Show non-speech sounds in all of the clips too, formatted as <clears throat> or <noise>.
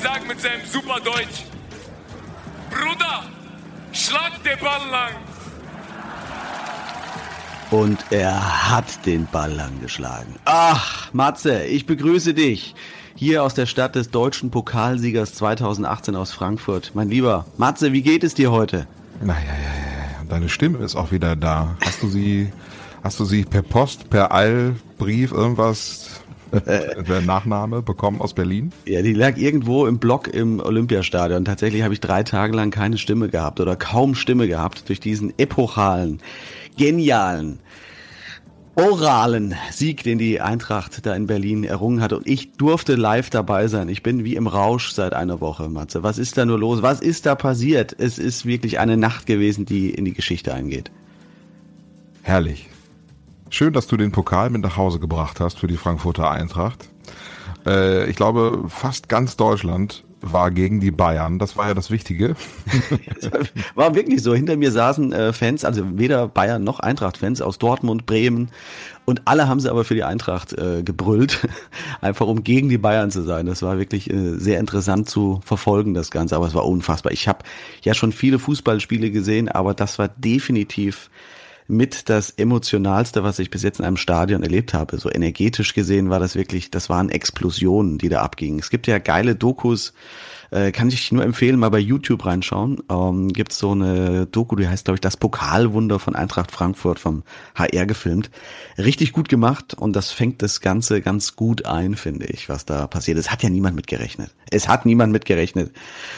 Gesagt mit seinem super Deutsch. Bruder, schlag den Ball lang. Und er hat den Ball lang geschlagen. Ach, Matze, ich begrüße dich. Hier aus der Stadt des deutschen Pokalsiegers 2018 aus Frankfurt. Mein Lieber, Matze, wie geht es dir heute? Naja, ja, ja, ja. Deine Stimme ist auch wieder da. Hast du sie, hast du sie per Post, per Eilbrief, irgendwas, <laughs> der Nachname bekommen aus Berlin? Ja, die lag irgendwo im Block im Olympiastadion. Tatsächlich habe ich drei Tage lang keine Stimme gehabt oder kaum Stimme gehabt durch diesen epochalen, genialen, oralen Sieg, den die Eintracht da in Berlin errungen hat. Und ich durfte live dabei sein. Ich bin wie im Rausch seit einer Woche, Matze. Was ist da nur los? Was ist da passiert? Es ist wirklich eine Nacht gewesen, die in die Geschichte eingeht. Herrlich. Schön, dass du den Pokal mit nach Hause gebracht hast für die Frankfurter Eintracht. Äh, ich glaube, fast ganz Deutschland war gegen die Bayern. Das war ja das Wichtige. <laughs> war wirklich so. Hinter mir saßen äh, Fans, also weder Bayern noch Eintracht-Fans aus Dortmund, Bremen. Und alle haben sie aber für die Eintracht äh, gebrüllt, <laughs> einfach um gegen die Bayern zu sein. Das war wirklich sehr interessant zu verfolgen, das Ganze. Aber es war unfassbar. Ich habe ja schon viele Fußballspiele gesehen, aber das war definitiv mit das emotionalste, was ich bis jetzt in einem Stadion erlebt habe. So energetisch gesehen war das wirklich, das waren Explosionen, die da abgingen. Es gibt ja geile Dokus, äh, kann ich nur empfehlen, mal bei YouTube reinschauen. Ähm, gibt so eine Doku, die heißt, glaube ich, das Pokalwunder von Eintracht Frankfurt vom HR gefilmt. Richtig gut gemacht und das fängt das Ganze ganz gut ein, finde ich, was da passiert. Es hat ja niemand mitgerechnet. Es hat niemand mitgerechnet.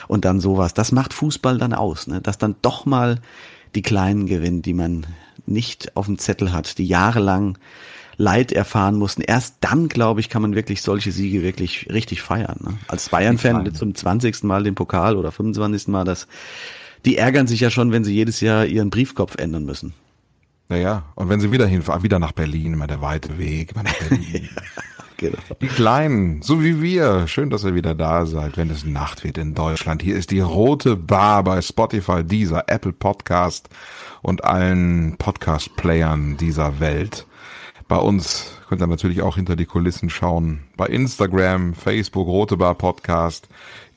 Und dann sowas. Das macht Fußball dann aus, ne? dass dann doch mal die Kleinen gewinnen, die man nicht auf dem Zettel hat, die jahrelang Leid erfahren mussten. Erst dann, glaube ich, kann man wirklich solche Siege wirklich richtig feiern. Ne? Als Bayern-Fan zum 20. Mal den Pokal oder 25. Mal, das, die ärgern sich ja schon, wenn sie jedes Jahr ihren Briefkopf ändern müssen. Naja, und wenn sie wieder hinfahren, wieder nach Berlin, immer der weite Weg, immer nach Berlin. <laughs> genau. Die Kleinen, so wie wir. Schön, dass ihr wieder da seid, wenn es Nacht wird in Deutschland. Hier ist die Rote Bar bei Spotify, dieser Apple Podcast und allen Podcast-Playern dieser Welt. Bei uns könnt ihr natürlich auch hinter die Kulissen schauen. Bei Instagram, Facebook, Rote Bar Podcast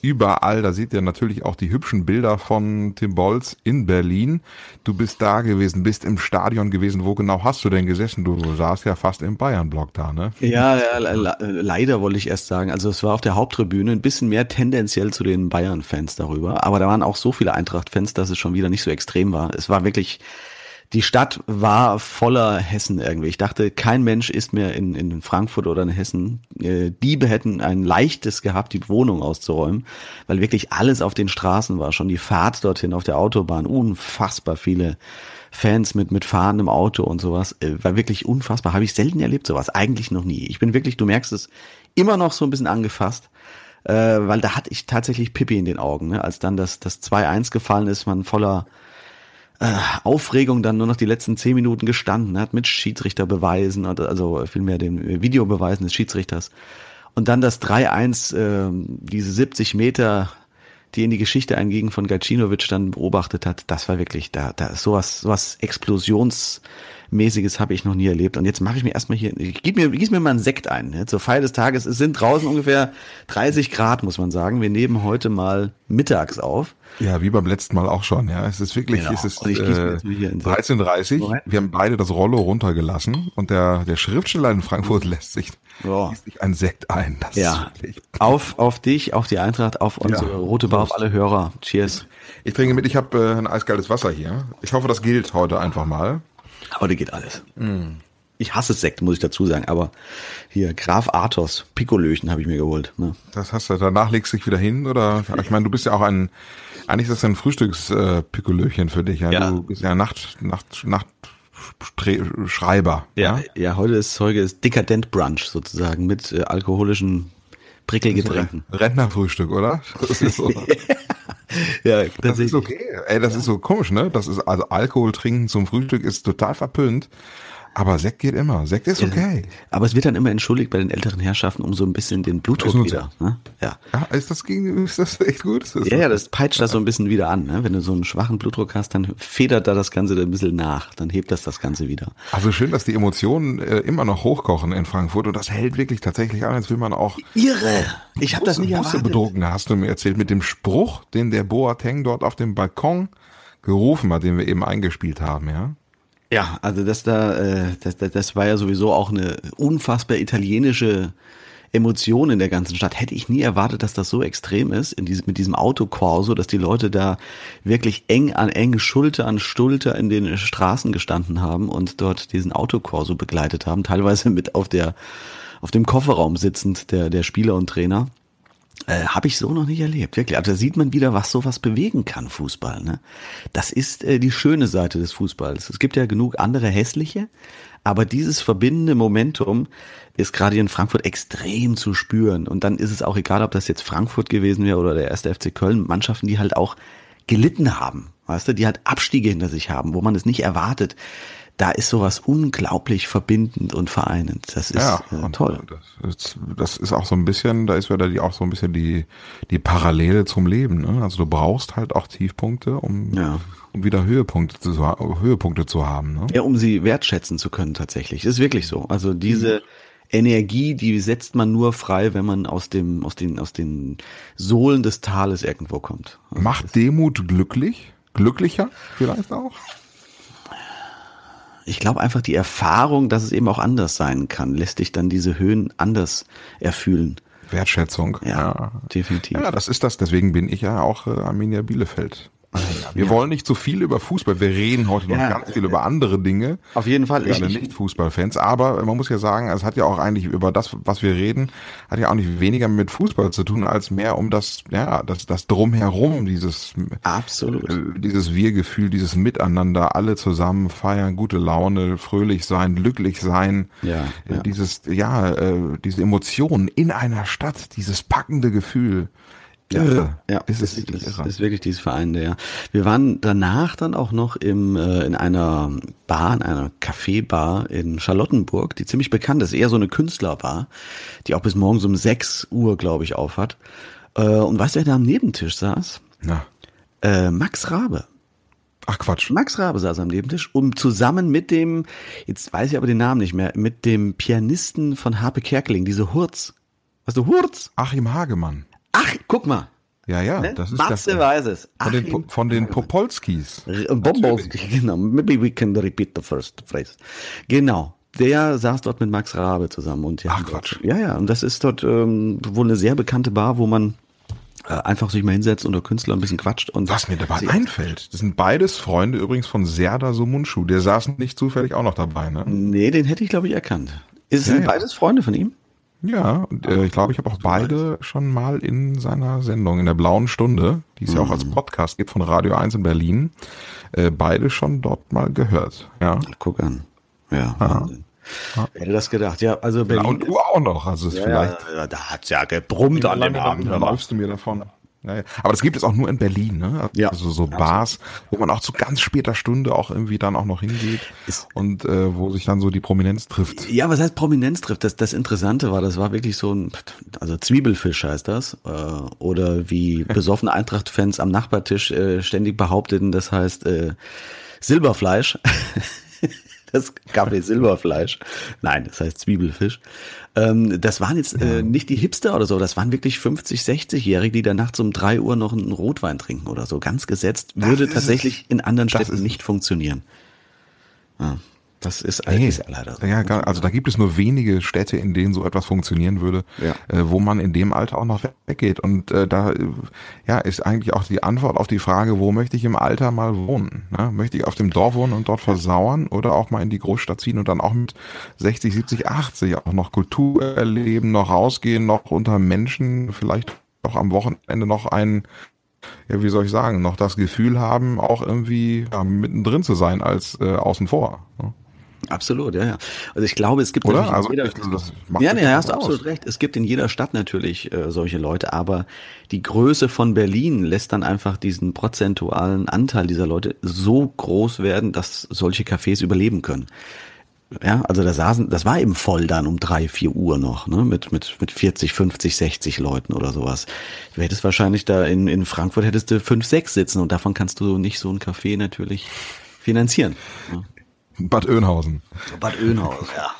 überall. Da seht ihr natürlich auch die hübschen Bilder von Tim Bolz in Berlin. Du bist da gewesen, bist im Stadion gewesen. Wo genau hast du denn gesessen? Du saßt ja fast im Bayern-Block da, ne? Ja, ja le leider wollte ich erst sagen. Also es war auf der Haupttribüne ein bisschen mehr tendenziell zu den Bayern-Fans darüber. Aber da waren auch so viele Eintracht-Fans, dass es schon wieder nicht so extrem war. Es war wirklich die Stadt war voller Hessen irgendwie. Ich dachte, kein Mensch ist mehr in, in Frankfurt oder in Hessen. Äh, Diebe hätten ein leichtes gehabt, die Wohnung auszuräumen, weil wirklich alles auf den Straßen war. Schon die Fahrt dorthin auf der Autobahn, unfassbar viele Fans mit, mit fahrendem Auto und sowas. Äh, war wirklich unfassbar. Habe ich selten erlebt, sowas. Eigentlich noch nie. Ich bin wirklich, du merkst es, immer noch so ein bisschen angefasst. Äh, weil da hatte ich tatsächlich Pippi in den Augen, ne? als dann das, das 2-1 gefallen ist, man voller äh, Aufregung dann nur noch die letzten zehn Minuten gestanden hat mit Schiedsrichterbeweisen, also vielmehr den Videobeweisen des Schiedsrichters. Und dann das 3-1, äh, diese 70 Meter, die in die Geschichte eingingen von Gacinovic dann beobachtet hat, das war wirklich, da, da sowas, sowas Explosions, mäßiges habe ich noch nie erlebt. Und jetzt mache ich mir erstmal hier, ich gib mir, gieß mir mal einen Sekt ein. Ne? Zur Feier des Tages. Es sind draußen ungefähr 30 Grad, muss man sagen. Wir nehmen heute mal mittags auf. Ja, wie beim letzten Mal auch schon. Ja, es ist wirklich, genau. es ist äh, 13:30. Wir haben beide das Rollo runtergelassen und der der Schriftsteller in Frankfurt lässt sich, oh. lässt sich ein Sekt ein. Das ja. auf auf dich, auf die Eintracht, auf unsere ja. rote Bar, auf alle Hörer. Cheers. Ich trinke mit. Ich habe äh, ein eiskaltes Wasser hier. Ich hoffe, das gilt heute einfach mal. Heute geht alles. Mm. Ich hasse Sekt, muss ich dazu sagen, aber hier, Graf Athos, Pikolöchen habe ich mir geholt. Ne? Das hast du, danach legst du dich wieder hin, oder? Ich meine, du bist ja auch ein, eigentlich ist das ein Frühstückspikolöchen für dich, ja? ja. Du bist ja Nacht, Nacht, Nacht, Schreiber. Ja, ja, ja, heute ist heute ist Dekadent Brunch sozusagen mit äh, alkoholischen Prickelgetränken. Rentnerfrühstück, oder? <laughs> Das ist so. <laughs> ja, das ist okay. Ey, das ist so komisch, ne? Das ist also Alkohol trinken zum Frühstück ist total verpönt. Aber Sekt geht immer. Sekt ist okay. Aber es wird dann immer entschuldigt bei den älteren Herrschaften, um so ein bisschen den Blutdruck wieder. Ne? Ja. ja. Ist das gegen, ist das echt gut? Das ja, ja, das peitscht das so ein bisschen wieder an. Ne? Wenn du so einen schwachen Blutdruck hast, dann federt da das Ganze ein bisschen nach. Dann hebt das das Ganze wieder. Also schön, dass die Emotionen äh, immer noch hochkochen in Frankfurt und das hält wirklich tatsächlich an, als will man auch. Irre! Ich habe das nicht erwartet. bedrucken, hast du mir erzählt, mit dem Spruch, den der Boateng dort auf dem Balkon gerufen hat, den wir eben eingespielt haben, ja? Ja, also das da, äh, das, das war ja sowieso auch eine unfassbar italienische Emotion in der ganzen Stadt. Hätte ich nie erwartet, dass das so extrem ist, in diesem, mit diesem Autokorso, dass die Leute da wirklich eng an eng, Schulter an Schulter in den Straßen gestanden haben und dort diesen Autokorso begleitet haben, teilweise mit auf der, auf dem Kofferraum sitzend der, der Spieler und Trainer. Äh, Habe ich so noch nicht erlebt, wirklich. Also da sieht man wieder, was sowas bewegen kann, Fußball. Ne? Das ist äh, die schöne Seite des Fußballs. Es gibt ja genug andere hässliche, aber dieses verbindende Momentum ist gerade in Frankfurt extrem zu spüren. Und dann ist es auch egal, ob das jetzt Frankfurt gewesen wäre oder der erste FC Köln, Mannschaften, die halt auch gelitten haben, weißt du, die halt Abstiege hinter sich haben, wo man es nicht erwartet da ist sowas unglaublich verbindend und vereinend. Das ist ja, äh, toll. Das ist, das ist auch so ein bisschen, da ist wieder die, auch so ein bisschen die, die Parallele zum Leben. Ne? Also du brauchst halt auch Tiefpunkte, um, ja. um wieder Höhepunkte zu, Höhepunkte zu haben. Ne? Ja, um sie wertschätzen zu können tatsächlich. Das ist wirklich so. Also diese mhm. Energie, die setzt man nur frei, wenn man aus dem, aus den, aus den Sohlen des Tales irgendwo kommt. Also Macht Demut glücklich? Glücklicher vielleicht auch? Ich glaube einfach die Erfahrung, dass es eben auch anders sein kann, lässt dich dann diese Höhen anders erfühlen. Wertschätzung. Ja, ja. definitiv. Ja, das ist das. Deswegen bin ich ja auch äh, Arminia Bielefeld. Wir ja. wollen nicht zu viel über Fußball. Wir reden heute noch ja, ganz viel über andere Dinge. Auf jeden Fall. Ich, nicht Fußballfans. Aber man muss ja sagen, es hat ja auch eigentlich über das, was wir reden, hat ja auch nicht weniger mit Fußball zu tun, als mehr um das, ja, das, das Drumherum, dieses, absolut, äh, dieses Wir-Gefühl, dieses Miteinander, alle zusammen feiern, gute Laune, fröhlich sein, glücklich sein. Ja, äh, ja. Dieses, ja, äh, diese Emotionen in einer Stadt, dieses packende Gefühl. Irre. Ja, ist, ist, ist, ist, ist wirklich dieses Verein, ja. Wir waren danach dann auch noch im, äh, in einer Bar, in einer Kaffeebar in Charlottenburg, die ziemlich bekannt ist, eher so eine Künstlerbar, die auch bis morgens um 6 Uhr, glaube ich, aufhat. Äh, und weißt du, wer da am Nebentisch saß? Na. Äh, Max Rabe. Ach Quatsch. Max Rabe saß am Nebentisch und zusammen mit dem, jetzt weiß ich aber den Namen nicht mehr, mit dem Pianisten von Harpe Kerkeling, diese Hurz. Weißt du, Hurz? Achim Hagemann. Ach, guck mal. Ja, ja, ne? das ist Matze das, weiß es. Von den, von den Popolskis. Bombowski, <laughs> genau. Maybe we can repeat the first phrase. Genau. Der saß dort mit Max Rabe zusammen und ja. Ach Quatsch. Ja, ja. Und das ist dort ähm, wohl eine sehr bekannte Bar, wo man äh, einfach sich mal hinsetzt und der Künstler ein bisschen quatscht. Und Was mir dabei einfällt, das sind beides Freunde übrigens von Serda Sumunchu. Der saß nicht zufällig auch noch dabei, ne? Nee, den hätte ich, glaube ich, erkannt. Ist, ja, sind ja. beides Freunde von ihm? Ja, und, äh, ich glaube, ich habe auch beide schon mal in seiner Sendung, in der blauen Stunde, die es mhm. ja auch als mhm. Podcast gibt von Radio 1 in Berlin, äh, beide schon dort mal gehört. Ja. Guck an. Ja, Wahnsinn. Ja. Hätte das gedacht, ja, also Berlin. Ja, und du auch noch, also es ja, vielleicht. Ja, da hat's ja gebrummt an dem Abend. Da läufst du mir davon. Ja, ja. Aber das gibt es auch nur in Berlin, ne? Ja. Also so Bars, wo man auch zu ganz später Stunde auch irgendwie dann auch noch hingeht Ist und äh, wo sich dann so die Prominenz trifft. Ja, was heißt Prominenz trifft? Das, das Interessante war, das war wirklich so ein, also Zwiebelfisch heißt das, äh, oder wie <laughs> besoffene Eintracht-Fans am Nachbartisch äh, ständig behaupteten, das heißt äh, Silberfleisch. <laughs> das Kaffee Silberfleisch. Nein, das heißt Zwiebelfisch. Ähm, das waren jetzt äh, nicht die Hipster oder so, das waren wirklich 50, 60-Jährige, die dann nachts um drei Uhr noch einen Rotwein trinken oder so. Ganz gesetzt. Würde tatsächlich in anderen Städten nicht funktionieren. Ja. Das ist, nee, ist leider so. Ja, also da gibt es nur wenige Städte, in denen so etwas funktionieren würde, ja. äh, wo man in dem Alter auch noch weggeht. Und äh, da äh, ja, ist eigentlich auch die Antwort auf die Frage, wo möchte ich im Alter mal wohnen? Ne? Möchte ich auf dem Dorf wohnen und dort versauern oder auch mal in die Großstadt ziehen und dann auch mit 60, 70, 80 auch noch Kultur erleben, noch rausgehen, noch unter Menschen, vielleicht auch am Wochenende noch einen ja, wie soll ich sagen, noch das Gefühl haben, auch irgendwie ja, mittendrin zu sein als äh, außen vor. Ne? Absolut, ja, ja. Also ich glaube, es gibt Oder? Also jeder, das ja, nee, hast du absolut recht. Es gibt in jeder Stadt natürlich äh, solche Leute, aber die Größe von Berlin lässt dann einfach diesen prozentualen Anteil dieser Leute so groß werden, dass solche Cafés überleben können. Ja, also da saßen, das war eben voll dann um drei, vier Uhr noch, ne, mit, mit, mit 40, 50, 60 Leuten oder sowas. Du hättest wahrscheinlich da in, in Frankfurt hättest du fünf, sechs sitzen und davon kannst du nicht so ein Café natürlich finanzieren. Ne? Bad Oeynhausen. Bad Oeynhausen, ja.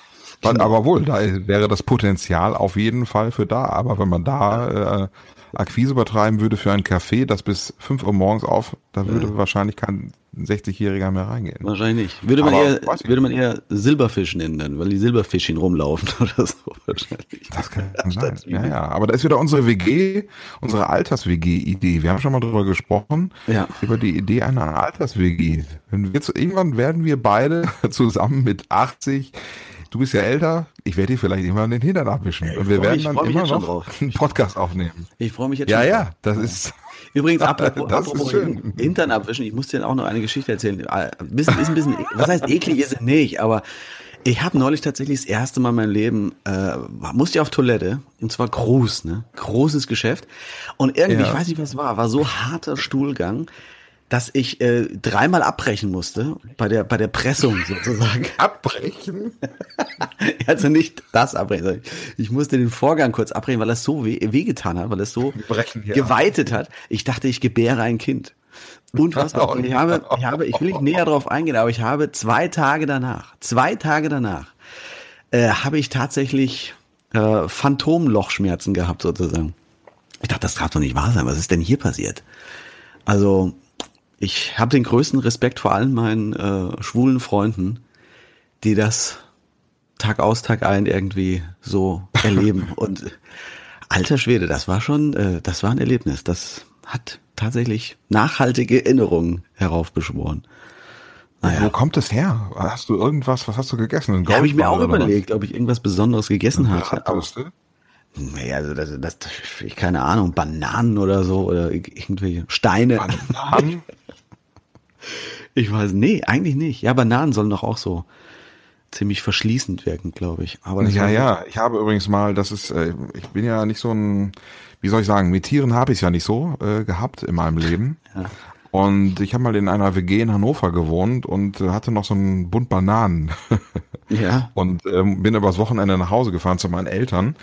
Bad, aber wohl, da wäre das Potenzial auf jeden Fall für da. Aber wenn man da äh, Akquise betreiben würde für ein Café, das bis 5 Uhr morgens auf, da würde ja. wahrscheinlich kein 60-Jähriger mehr reingehen. Wahrscheinlich nicht. Würde man, eher, würde man eher Silberfisch nennen, weil die Silberfischchen rumlaufen <laughs> oder so wahrscheinlich. Das kann <laughs> sein. Ja, ja. Aber da ist wieder unsere WG, unsere Alters-WG-Idee. Wir haben schon mal darüber gesprochen, ja. über die Idee einer Alters-WG. Irgendwann werden wir beide <laughs> zusammen mit 80 du bist ja älter, ich werde dir vielleicht immer den Hintern abwischen. Und wir werden dann immer noch einen Podcast aufnehmen. Ich freue mich jetzt ja, schon. Ja, ja, <laughs> das ist. Übrigens, apropos, das apropos Hintern abwischen, ich muss dir auch noch eine Geschichte erzählen. Bisschen, ist ein bisschen, was heißt eklig ist es nicht, aber ich habe neulich tatsächlich das erste Mal in meinem Leben, äh, musste ich auf Toilette, und zwar groß, ne? Großes Geschäft. Und irgendwie, ja. ich weiß nicht, was war, war so harter Stuhlgang, dass ich äh, dreimal abbrechen musste bei der bei der Pressung <laughs> sozusagen. abbrechen? <laughs> also nicht das abbrechen. Ich musste den Vorgang kurz abbrechen, weil das so weh, wehgetan hat, weil es so geweitet ab. hat. Ich dachte, ich gebäre ein Kind. Und was auch, <laughs> ich habe, ich habe, ich will nicht näher darauf eingehen, aber ich habe zwei Tage danach, zwei Tage danach, äh, habe ich tatsächlich äh, Phantomlochschmerzen gehabt sozusagen. Ich dachte, das darf doch nicht wahr sein. Was ist denn hier passiert? Also ich habe den größten Respekt vor allen meinen äh, schwulen Freunden, die das Tag aus, Tag ein irgendwie so <laughs> erleben. Und alter Schwede, das war schon, äh, das war ein Erlebnis. Das hat tatsächlich nachhaltige Erinnerungen heraufbeschworen. Naja. Wo kommt es her? Hast du irgendwas, was hast du gegessen? Ja, habe ich mir auch überlegt, was? ob ich irgendwas Besonderes gegessen hatte. Naja, also das, das, ich keine Ahnung, Bananen oder so oder irgendwelche Steine. Bananen? <laughs> Ich weiß, nee, eigentlich nicht. Ja, Bananen sollen doch auch so ziemlich verschließend wirken, glaube ich. Aber ja, ja, ich habe übrigens mal, das ist, äh, ich bin ja nicht so ein, wie soll ich sagen, mit Tieren habe ich es ja nicht so äh, gehabt in meinem Leben. <laughs> Ja. Und ich habe mal in einer WG in Hannover gewohnt und äh, hatte noch so einen Bund Bananen. <laughs> ja. Und ähm, bin übers Wochenende nach Hause gefahren zu meinen Eltern.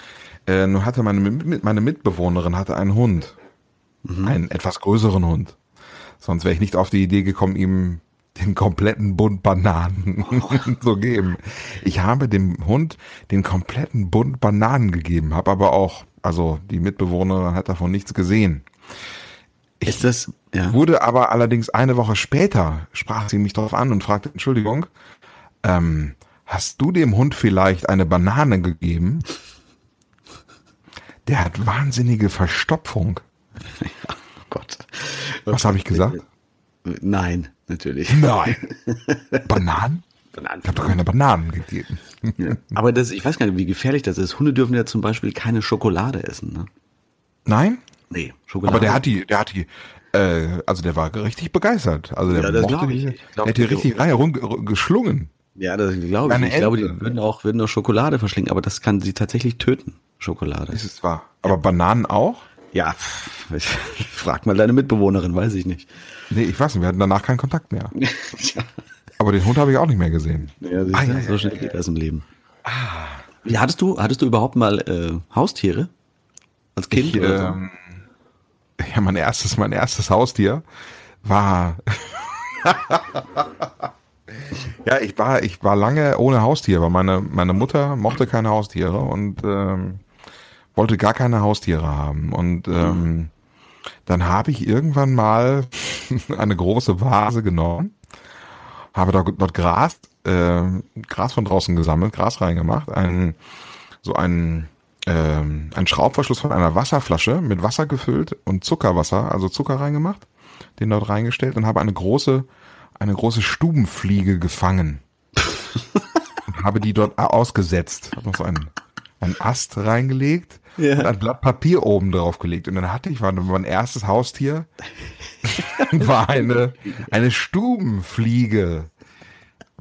Äh, nun hatte meine, meine Mitbewohnerin hatte einen Hund. Mhm. Einen etwas größeren Hund. Sonst wäre ich nicht auf die Idee gekommen, ihm den kompletten Bund Bananen <laughs> zu geben. Ich habe dem Hund den kompletten Bund Bananen gegeben, habe aber auch, also die Mitbewohnerin hat davon nichts gesehen. Ich Ist das, ja. wurde aber allerdings eine Woche später, sprach sie mich darauf an und fragte, Entschuldigung, ähm, hast du dem Hund vielleicht eine Banane gegeben? Der hat wahnsinnige Verstopfung. <laughs> Ja. Gott. Was habe ich gesagt? Nein, natürlich. Nein. <laughs> Bananen? Bananen. Ich habe doch keine Bananen gegeben. Ja. Aber das, ich weiß gar nicht, wie gefährlich das ist. Hunde dürfen ja zum Beispiel keine Schokolade essen. Ne? Nein? Nee, Schokolade. Aber der hat die, der hat die, äh, also der war richtig begeistert. Also der ja, das mochte die, ich. Glaub, der hat die richtig Reihe geschlungen. Ja, das glaube ich. Ich glaube, die würden auch, würden auch Schokolade verschlingen, aber das kann sie tatsächlich töten. Schokolade. Ist es wahr. Aber Bananen auch? Ja, <laughs> frag mal deine Mitbewohnerin, weiß ich nicht. Nee, ich weiß nicht, wir hatten danach keinen Kontakt mehr. <laughs> Aber den Hund habe ich auch nicht mehr gesehen. Ja, ah, ja, so schnell geht das im Leben. Ah. Wie hattest du, hattest du überhaupt mal äh, Haustiere? Als Kind? Ich, ähm, ja, mein erstes, mein erstes Haustier war. <laughs> ja, ich war, ich war lange ohne Haustier, weil meine, meine Mutter mochte keine Haustiere und ähm, wollte gar keine Haustiere haben. Und ähm, dann habe ich irgendwann mal <laughs> eine große Vase genommen, habe dort, dort Gras, äh, Gras von draußen gesammelt, Gras reingemacht, ein, so ein, äh, ein Schraubverschluss von einer Wasserflasche mit Wasser gefüllt und Zuckerwasser, also Zucker reingemacht, den dort reingestellt und habe eine große, eine große Stubenfliege gefangen. <laughs> und habe die dort ausgesetzt. Habe noch so einen, einen Ast reingelegt ja. und ein Blatt Papier oben drauf gelegt. Und dann hatte ich, war mein erstes Haustier, <laughs> war eine, eine Stubenfliege.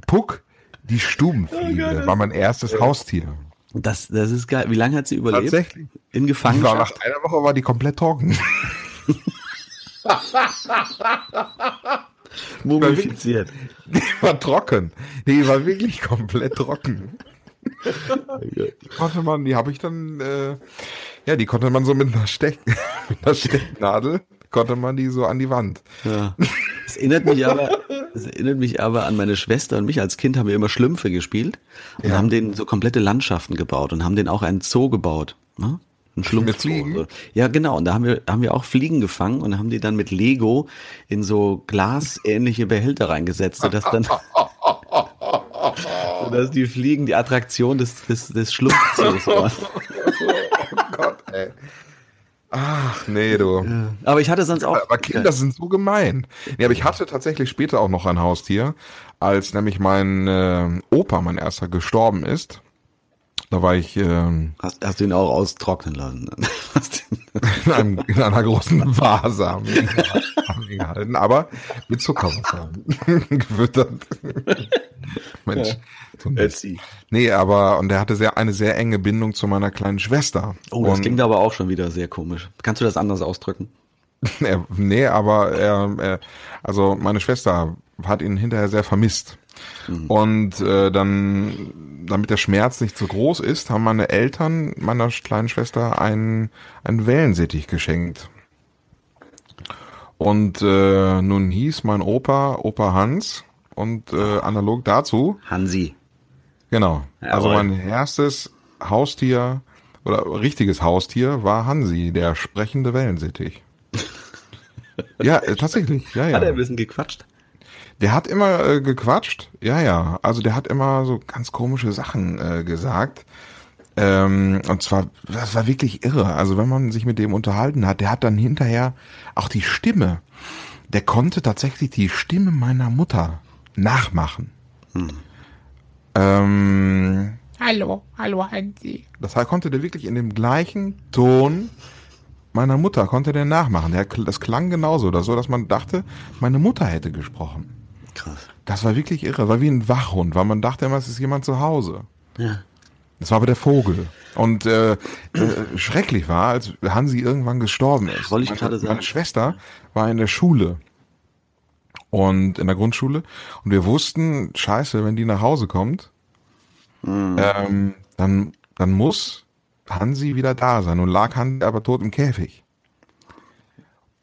Puck, die Stubenfliege, oh war mein erstes Haustier. Das, das ist geil. Wie lange hat sie überlebt? Tatsächlich. In Gefangenschaft? War nach einer Woche war die komplett trocken. <laughs> Mumifiziert. <laughs> Die war trocken. Die war wirklich komplett trocken. Die konnte man, die habe ich dann, äh, ja, die konnte man so mit einer, Steck, <laughs> mit einer Stecknadel, konnte man die so an die Wand. Ja. Es erinnert mich aber, <laughs> es erinnert mich aber an meine Schwester und mich. Als Kind haben wir immer Schlümpfe gespielt und ja. haben denen so komplette Landschaften gebaut und haben denen auch einen Zoo gebaut. Ne? Ein Schlumpf. Ja, genau. Und da haben wir, haben wir auch Fliegen gefangen und haben die dann mit Lego in so glasähnliche Behälter reingesetzt, sodass dann, <laughs> <laughs> sodass die Fliegen die Attraktion des, des, des Schlumpfzoos waren. <laughs> oh Gott, ey. Ach, nee, du. Ja. Aber ich hatte sonst auch. Aber Kinder sind so gemein. Nee, aber ich hatte tatsächlich später auch noch ein Haustier, als nämlich mein äh, Opa, mein erster, gestorben ist. Da war ich. Ähm, hast, hast du ihn auch austrocknen lassen? <laughs> <laughs> in, einem, in einer großen Vase haben wir ihn gehalten, aber mit Zuckerwasser <laughs> gefüttert. Mensch. Ja. Nee, aber und er hatte sehr eine sehr enge Bindung zu meiner kleinen Schwester. Oh, das und, klingt aber auch schon wieder sehr komisch. Kannst du das anders ausdrücken? nee, aber er, er, also meine Schwester hat ihn hinterher sehr vermisst. Mhm. Und äh, dann, damit der Schmerz nicht so groß ist, haben meine Eltern meiner kleinen Schwester einen, einen Wellensittich geschenkt. Und äh, nun hieß mein Opa Opa Hans und äh, analog dazu Hansi. Genau. Jawohl. Also mein erstes Haustier oder richtiges Haustier war Hansi, der sprechende Wellensittich. <laughs> ja, äh, tatsächlich. Ja, ja. Hat er ein bisschen gequatscht? Der hat immer äh, gequatscht, ja, ja. Also der hat immer so ganz komische Sachen äh, gesagt. Ähm, und zwar, das war wirklich irre. Also wenn man sich mit dem unterhalten hat, der hat dann hinterher auch die Stimme. Der konnte tatsächlich die Stimme meiner Mutter nachmachen. Hm. Ähm, hallo, hallo Hansi. Das heißt, konnte der wirklich in dem gleichen Ton meiner Mutter, konnte der nachmachen. Der, das klang genauso oder so, dass man dachte, meine Mutter hätte gesprochen. Krass. Das war wirklich irre. War wie ein Wachhund, weil man dachte immer, es ist jemand zu Hause. Ja. Das war aber der Vogel. Und äh, äh, schrecklich war, als Hansi irgendwann gestorben ist. Wollte ich gerade sagen. Meine Schwester war in der Schule und in der Grundschule und wir wussten, scheiße, wenn die nach Hause kommt, mhm. ähm, dann, dann muss Hansi wieder da sein und lag Hansi aber tot im Käfig.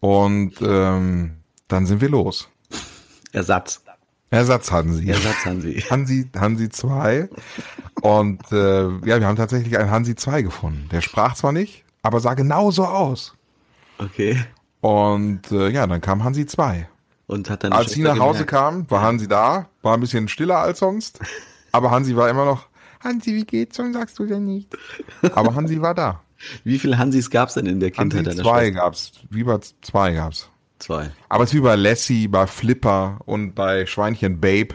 Und ähm, dann sind wir los. Ersatz. Ersatz Hansi. Ersatz <laughs> Hansi. Hansi, Hansi 2. Und äh, ja, wir haben tatsächlich einen Hansi 2 gefunden. Der sprach zwar nicht, aber sah genauso aus. Okay. Und äh, ja, dann kam Hansi 2. Und hat dann Als sie nach Hause gemerkt. kam, war Hansi da, war ein bisschen stiller als sonst, aber Hansi war immer noch, Hansi, wie geht's? Und sagst du denn nicht? Aber Hansi war da. Wie viele Hansis gab's denn in der Kindheit Hansi zwei gab's, wie bei zwei gab's. Zwei. Aber es ist wie bei Lassie, bei Flipper und bei Schweinchen Babe.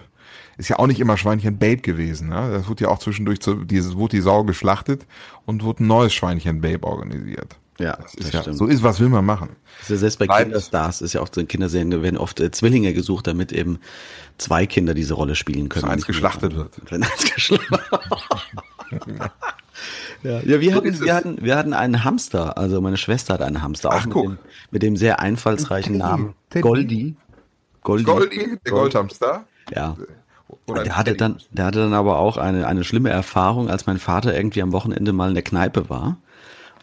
Ist ja auch nicht immer Schweinchen Babe gewesen. Ne? Das wurde ja auch zwischendurch, zu, dieses, wurde die Sau geschlachtet und wurde ein neues Schweinchen Babe organisiert. Ja, das ist das ja so ist, was will man machen? Das ist ja selbst bei Bleibt. Kinderstars ist ja auch so in Kinderserien, da werden oft äh, Zwillinge gesucht, damit eben zwei Kinder diese Rolle spielen können. Wenn eins geschlachtet wird. Wenn eins geschlachtet wird. <laughs> <laughs> <laughs> Ja, ja wir, hatten, wir, hatten, wir hatten einen Hamster, also meine Schwester hat einen Hamster, auch Ach, mit, dem, mit, dem, sehr einfallsreichen Namen. Goldi. Goldi, Goldi der Goldhamster. Ja. Oder der hatte dann, der hatte dann aber auch eine, eine schlimme Erfahrung, als mein Vater irgendwie am Wochenende mal in der Kneipe war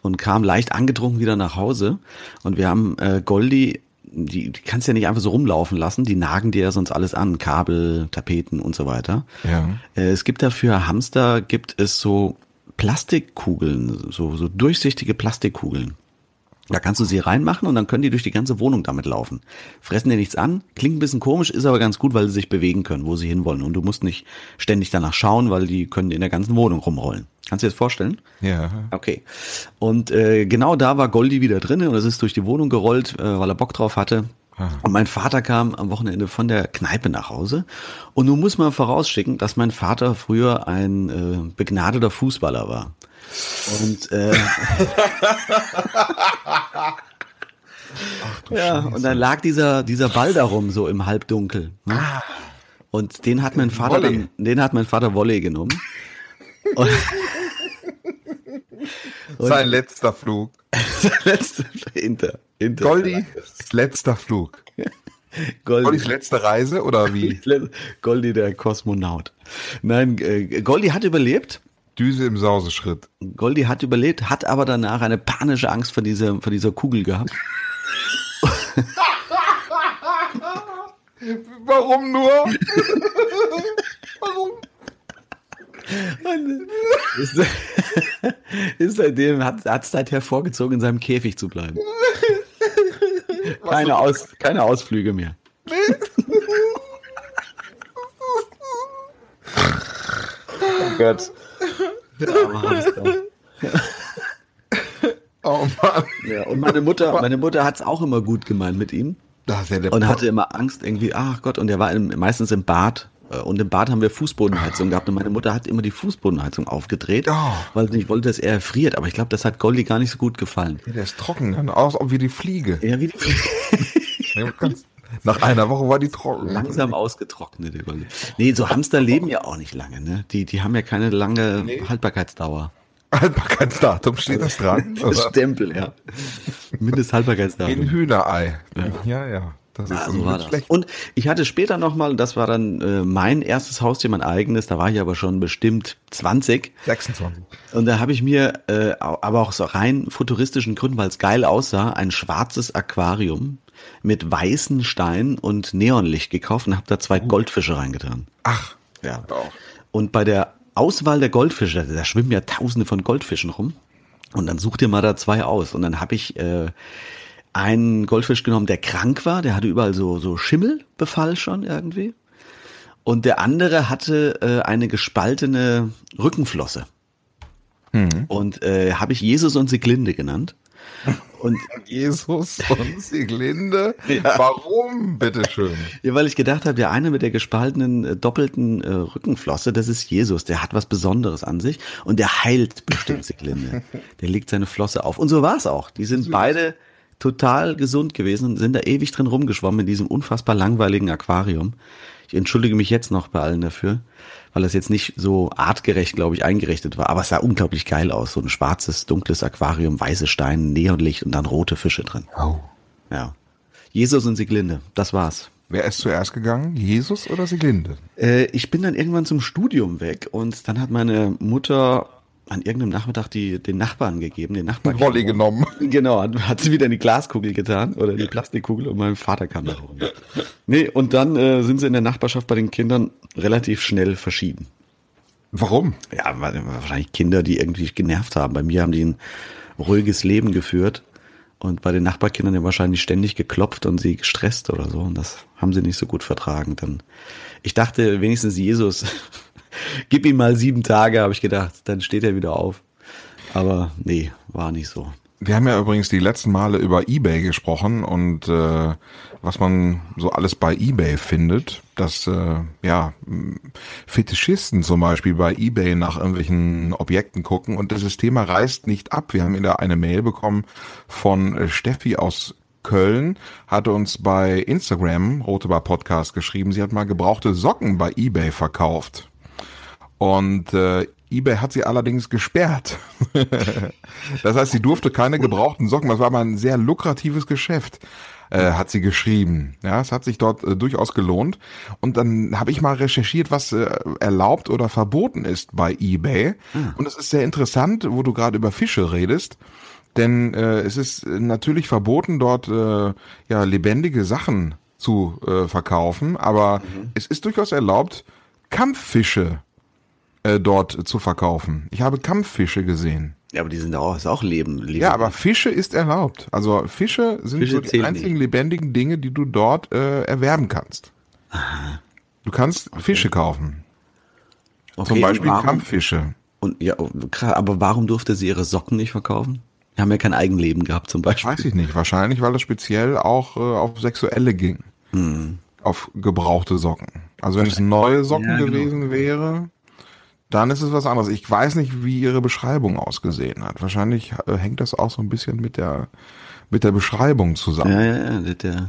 und kam leicht angetrunken wieder nach Hause. Und wir haben äh, Goldi, die, die kannst ja nicht einfach so rumlaufen lassen, die nagen dir ja sonst alles an, Kabel, Tapeten und so weiter. Ja. Äh, es gibt dafür Hamster, gibt es so Plastikkugeln, so, so durchsichtige Plastikkugeln. Da kannst du sie reinmachen und dann können die durch die ganze Wohnung damit laufen. Fressen dir nichts an, klingt ein bisschen komisch, ist aber ganz gut, weil sie sich bewegen können, wo sie hinwollen. Und du musst nicht ständig danach schauen, weil die können in der ganzen Wohnung rumrollen. Kannst du dir das vorstellen? Ja. Okay. Und äh, genau da war Goldi wieder drin und es ist durch die Wohnung gerollt, äh, weil er Bock drauf hatte. Ah. Und mein Vater kam am Wochenende von der Kneipe nach Hause. Und nun muss man vorausschicken, dass mein Vater früher ein äh, begnadeter Fußballer war. Und äh, Ach, ja, und dann lag dieser dieser Ball darum so im Halbdunkel. Ne? Ah. Und den hat mein Vater dann, den hat mein Vater Volley genommen. Und, Sein letzter Flug. <laughs> Sein letzter Inter, Inter. Goldi, letzter Flug. <laughs> Goldi. Goldis letzte Reise oder wie? <laughs> Goldi der Kosmonaut. Nein, äh, Goldi hat überlebt. Düse im Sauseschritt. Goldi hat überlebt, hat aber danach eine panische Angst vor dieser, vor dieser Kugel gehabt. <laughs> Warum nur? Warum? ist, ist seitdem hat, hat seither vorgezogen, in seinem Käfig zu bleiben. Keine, Aus, keine Ausflüge mehr. oh Gott. Oh Mann. Ja, und meine Mutter, meine Mutter hat es auch immer gut gemeint mit ihm. Ja und hatte immer Angst irgendwie, ach Gott, und er war meistens im Bad und im Bad haben wir Fußbodenheizung gehabt und meine Mutter hat immer die Fußbodenheizung aufgedreht, oh. weil sie nicht wollte, dass er friert. Aber ich glaube, das hat Goldi gar nicht so gut gefallen. Ja, der ist trocken, dann aus wie die Fliege. Ja, wie die Fliege. <laughs> Nach einer Woche war die trocken. Langsam ausgetrocknet. Nee, so Hamster leben ja auch nicht lange, ne? Die, die haben ja keine lange nee. Haltbarkeitsdauer. Haltbarkeitsdatum steht das dran? <laughs> Stempel, ja. <laughs> Mindesthaltbarkeitsdatum. In Hühnerei. Ja, ja. ja. Das ist so war das. Schlecht. Und ich hatte später nochmal, das war dann äh, mein erstes Haustier, mein eigenes, da war ich aber schon bestimmt 20. 26. Und da habe ich mir, äh, aber auch so rein futuristischen Gründen, weil es geil aussah, ein schwarzes Aquarium mit weißen Steinen und Neonlicht gekauft und habe da zwei uh. Goldfische reingetan. Ach. Ja. Und bei der Auswahl der Goldfische, da schwimmen ja tausende von Goldfischen rum. Und dann such dir mal da zwei aus. Und dann habe ich äh, einen Goldfisch genommen, der krank war, der hatte überall so, so Schimmelbefall schon irgendwie. Und der andere hatte äh, eine gespaltene Rückenflosse. Mhm. Und äh, habe ich Jesus und Siglinde genannt. Und <laughs> Jesus und <laughs> Sieglinde. Ja. Warum, bitteschön? Ja, weil ich gedacht habe, der eine mit der gespaltenen äh, doppelten äh, Rückenflosse, das ist Jesus. Der hat was Besonderes an sich und der heilt bestimmt Sieglinde. <laughs> Der legt seine Flosse auf. Und so war es auch. Die sind beide total gesund gewesen und sind da ewig drin rumgeschwommen in diesem unfassbar langweiligen Aquarium. Ich entschuldige mich jetzt noch bei allen dafür, weil das jetzt nicht so artgerecht, glaube ich, eingerichtet war. Aber es sah unglaublich geil aus. So ein schwarzes, dunkles Aquarium, weiße Steine, Neonlicht und dann rote Fische drin. Oh. Ja. Jesus und Sieglinde, das war's. Wer ist zuerst gegangen? Jesus oder Sieglinde? Äh, ich bin dann irgendwann zum Studium weg und dann hat meine Mutter an irgendeinem Nachmittag die, den Nachbarn gegeben, den Nachbarn. Rolli genommen. Genau, hat, sie wieder in die Glaskugel getan oder die Plastikkugel und mein Vater kam da rum. Nee, und dann äh, sind sie in der Nachbarschaft bei den Kindern relativ schnell verschieden. Warum? Ja, wahrscheinlich Kinder, die irgendwie genervt haben. Bei mir haben die ein ruhiges Leben geführt und bei den Nachbarkindern ja wahrscheinlich ständig geklopft und sie gestresst oder so. Und das haben sie nicht so gut vertragen. Dann, ich dachte, wenigstens Jesus Gib ihm mal sieben Tage, habe ich gedacht, dann steht er wieder auf. Aber nee, war nicht so. Wir haben ja übrigens die letzten Male über eBay gesprochen und äh, was man so alles bei eBay findet, dass äh, ja Fetischisten zum Beispiel bei eBay nach irgendwelchen Objekten gucken und dieses Thema reißt nicht ab. Wir haben wieder eine Mail bekommen von äh, Steffi aus Köln, hatte uns bei Instagram, Rote Bar Podcast, geschrieben, sie hat mal gebrauchte Socken bei eBay verkauft. Und äh, eBay hat sie allerdings gesperrt. <laughs> das heißt, sie durfte keine gebrauchten Socken. Das war aber ein sehr lukratives Geschäft, äh, hat sie geschrieben. Ja, es hat sich dort äh, durchaus gelohnt. Und dann habe ich mal recherchiert, was äh, erlaubt oder verboten ist bei eBay. Hm. Und es ist sehr interessant, wo du gerade über Fische redest. Denn äh, es ist natürlich verboten, dort äh, ja lebendige Sachen zu äh, verkaufen, aber mhm. es ist durchaus erlaubt, Kampffische äh, dort zu verkaufen. Ich habe Kampffische gesehen. Ja, aber die sind auch, ist auch Leben, Leben. Ja, aber Fische ist erlaubt. Also Fische sind Fische so die einzigen nicht. lebendigen Dinge, die du dort äh, erwerben kannst. Aha. Du kannst okay. Fische kaufen. Okay, Zum Beispiel warum, Kampffische. Und ja, aber warum durfte sie ihre Socken nicht verkaufen? Die haben ja kein Eigenleben gehabt zum Beispiel. Weiß ich nicht. Wahrscheinlich, weil es speziell auch äh, auf sexuelle ging. Hm. Auf gebrauchte Socken. Also wenn es neue Socken ja, genau. gewesen wäre, dann ist es was anderes. Ich weiß nicht, wie ihre Beschreibung ausgesehen hat. Wahrscheinlich äh, hängt das auch so ein bisschen mit der, mit der Beschreibung zusammen. Ja, ja, ja. Der,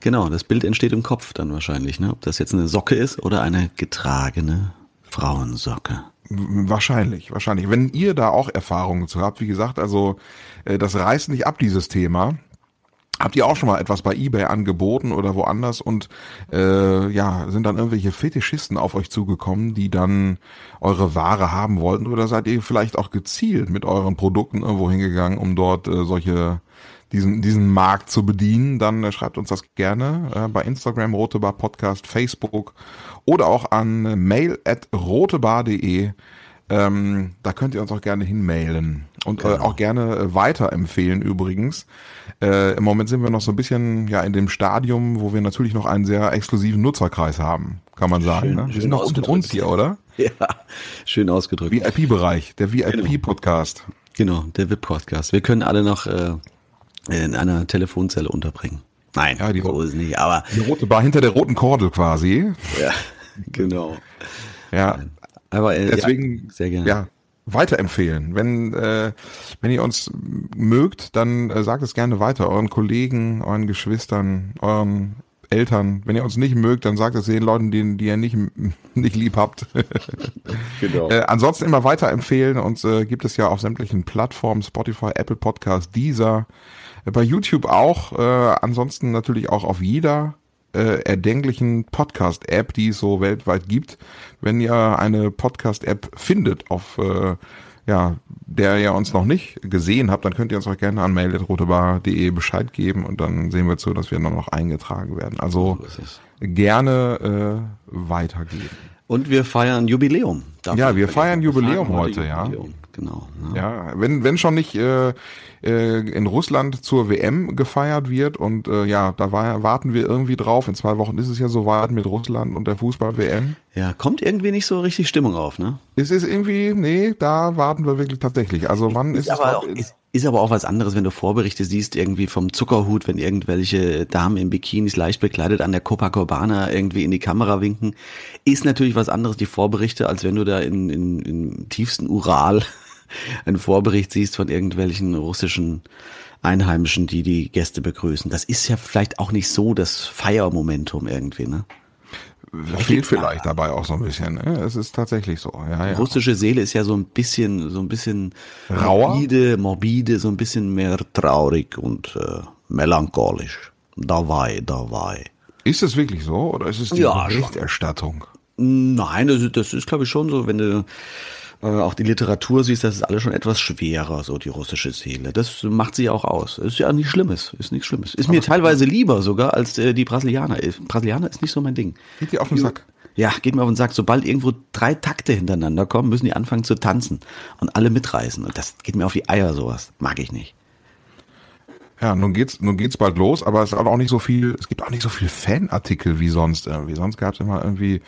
genau, das Bild entsteht im Kopf dann wahrscheinlich, ne? Ob das jetzt eine Socke ist oder eine getragene Frauensocke. Wahrscheinlich, wahrscheinlich. Wenn ihr da auch Erfahrungen zu habt, wie gesagt, also äh, das reißt nicht ab, dieses Thema. Habt ihr auch schon mal etwas bei eBay angeboten oder woanders und äh, ja, sind dann irgendwelche Fetischisten auf euch zugekommen, die dann eure Ware haben wollten oder seid ihr vielleicht auch gezielt mit euren Produkten irgendwo hingegangen, um dort äh, solche diesen diesen Markt zu bedienen? Dann äh, schreibt uns das gerne äh, bei Instagram Rotebar Podcast, Facebook oder auch an mail at rotebar.de. Ähm, da könnt ihr uns auch gerne hinmailen und äh, genau. äh, auch gerne äh, weiterempfehlen übrigens. Äh, Im Moment sind wir noch so ein bisschen ja in dem Stadium, wo wir natürlich noch einen sehr exklusiven Nutzerkreis haben, kann man sagen. Schön, ne? Wir sind noch unter uns hier, oder? <laughs> Ja, schön ausgedrückt. VIP-Bereich, der VIP-Podcast. Genau. genau, der VIP-Podcast. Wir können alle noch äh, in einer Telefonzelle unterbringen. Nein, ja, die, so ist nicht, aber. Die rote Bar hinter der roten Kordel quasi. Ja, <laughs> genau. Ja, aber äh, deswegen ja, sehr gerne. Ja, weiterempfehlen. Wenn, äh, wenn ihr uns mögt, dann äh, sagt es gerne weiter, euren Kollegen, euren Geschwistern, euren Eltern. Wenn ihr uns nicht mögt, dann sagt es den Leuten, die, die ihr nicht, <laughs> nicht lieb habt. <laughs> genau. Äh, ansonsten immer weiterempfehlen. Uns äh, gibt es ja auf sämtlichen Plattformen, Spotify, Apple Podcast, Deezer, äh, bei YouTube auch. Äh, ansonsten natürlich auch auf jeder äh, erdenklichen Podcast-App, die es so weltweit gibt. Wenn ihr eine Podcast-App findet, auf äh, ja, der ihr uns noch nicht gesehen habt, dann könnt ihr uns auch gerne an mail.rotebar.de Bescheid geben und dann sehen wir zu, dass wir noch eingetragen werden. Also gerne äh, weitergeben. Und wir feiern Jubiläum. Ja, wir feiern Jubiläum heute, Jubiläum. ja. Genau. Ne? Ja, wenn, wenn schon nicht äh, äh, in Russland zur WM gefeiert wird und äh, ja, da war, warten wir irgendwie drauf. In zwei Wochen ist es ja soweit mit Russland und der Fußball-WM. Ja, kommt irgendwie nicht so richtig Stimmung auf, ne? Es ist irgendwie, nee, da warten wir wirklich tatsächlich. Also wann ist, ist es? Aber auch, ist, ist aber auch was anderes, wenn du Vorberichte siehst, irgendwie vom Zuckerhut, wenn irgendwelche Damen in Bikinis leicht bekleidet an der Copacabana irgendwie in die Kamera winken. Ist natürlich was anderes, die Vorberichte, als wenn du da in, in, im tiefsten Ural einen Vorbericht siehst von irgendwelchen russischen Einheimischen, die die Gäste begrüßen. Das ist ja vielleicht auch nicht so das Feiermomentum irgendwie, ne? Fehlt vielleicht dabei auch so ein bisschen. Ne? Es ist tatsächlich so. Ja, ja. Russische Seele ist ja so ein bisschen, so ein bisschen Rauer? morbide, morbide, so ein bisschen mehr traurig und äh, melancholisch. Dabei, dabei. Ist es wirklich so oder ist es die Berichterstattung? Nein, das, das ist glaube ich schon so, wenn du äh, auch die Literatur siehst, das ist alles schon etwas schwerer, so die russische Seele. Das macht sie auch aus. Ist ja nichts Schlimmes, ist nichts Schlimmes. Ist mir teilweise lieber sogar als äh, die Brasilianer. Brasilianer ist nicht so mein Ding. Geht dir auf den Sack? Ja, geht mir auf den Sack. Sobald irgendwo drei Takte hintereinander kommen, müssen die anfangen zu tanzen und alle mitreißen. Und das geht mir auf die Eier, sowas. Mag ich nicht. Ja, nun geht's, nun geht's bald los, aber es ist auch nicht so viel, es gibt auch nicht so viel Fanartikel wie sonst irgendwie. Sonst gab's immer irgendwie,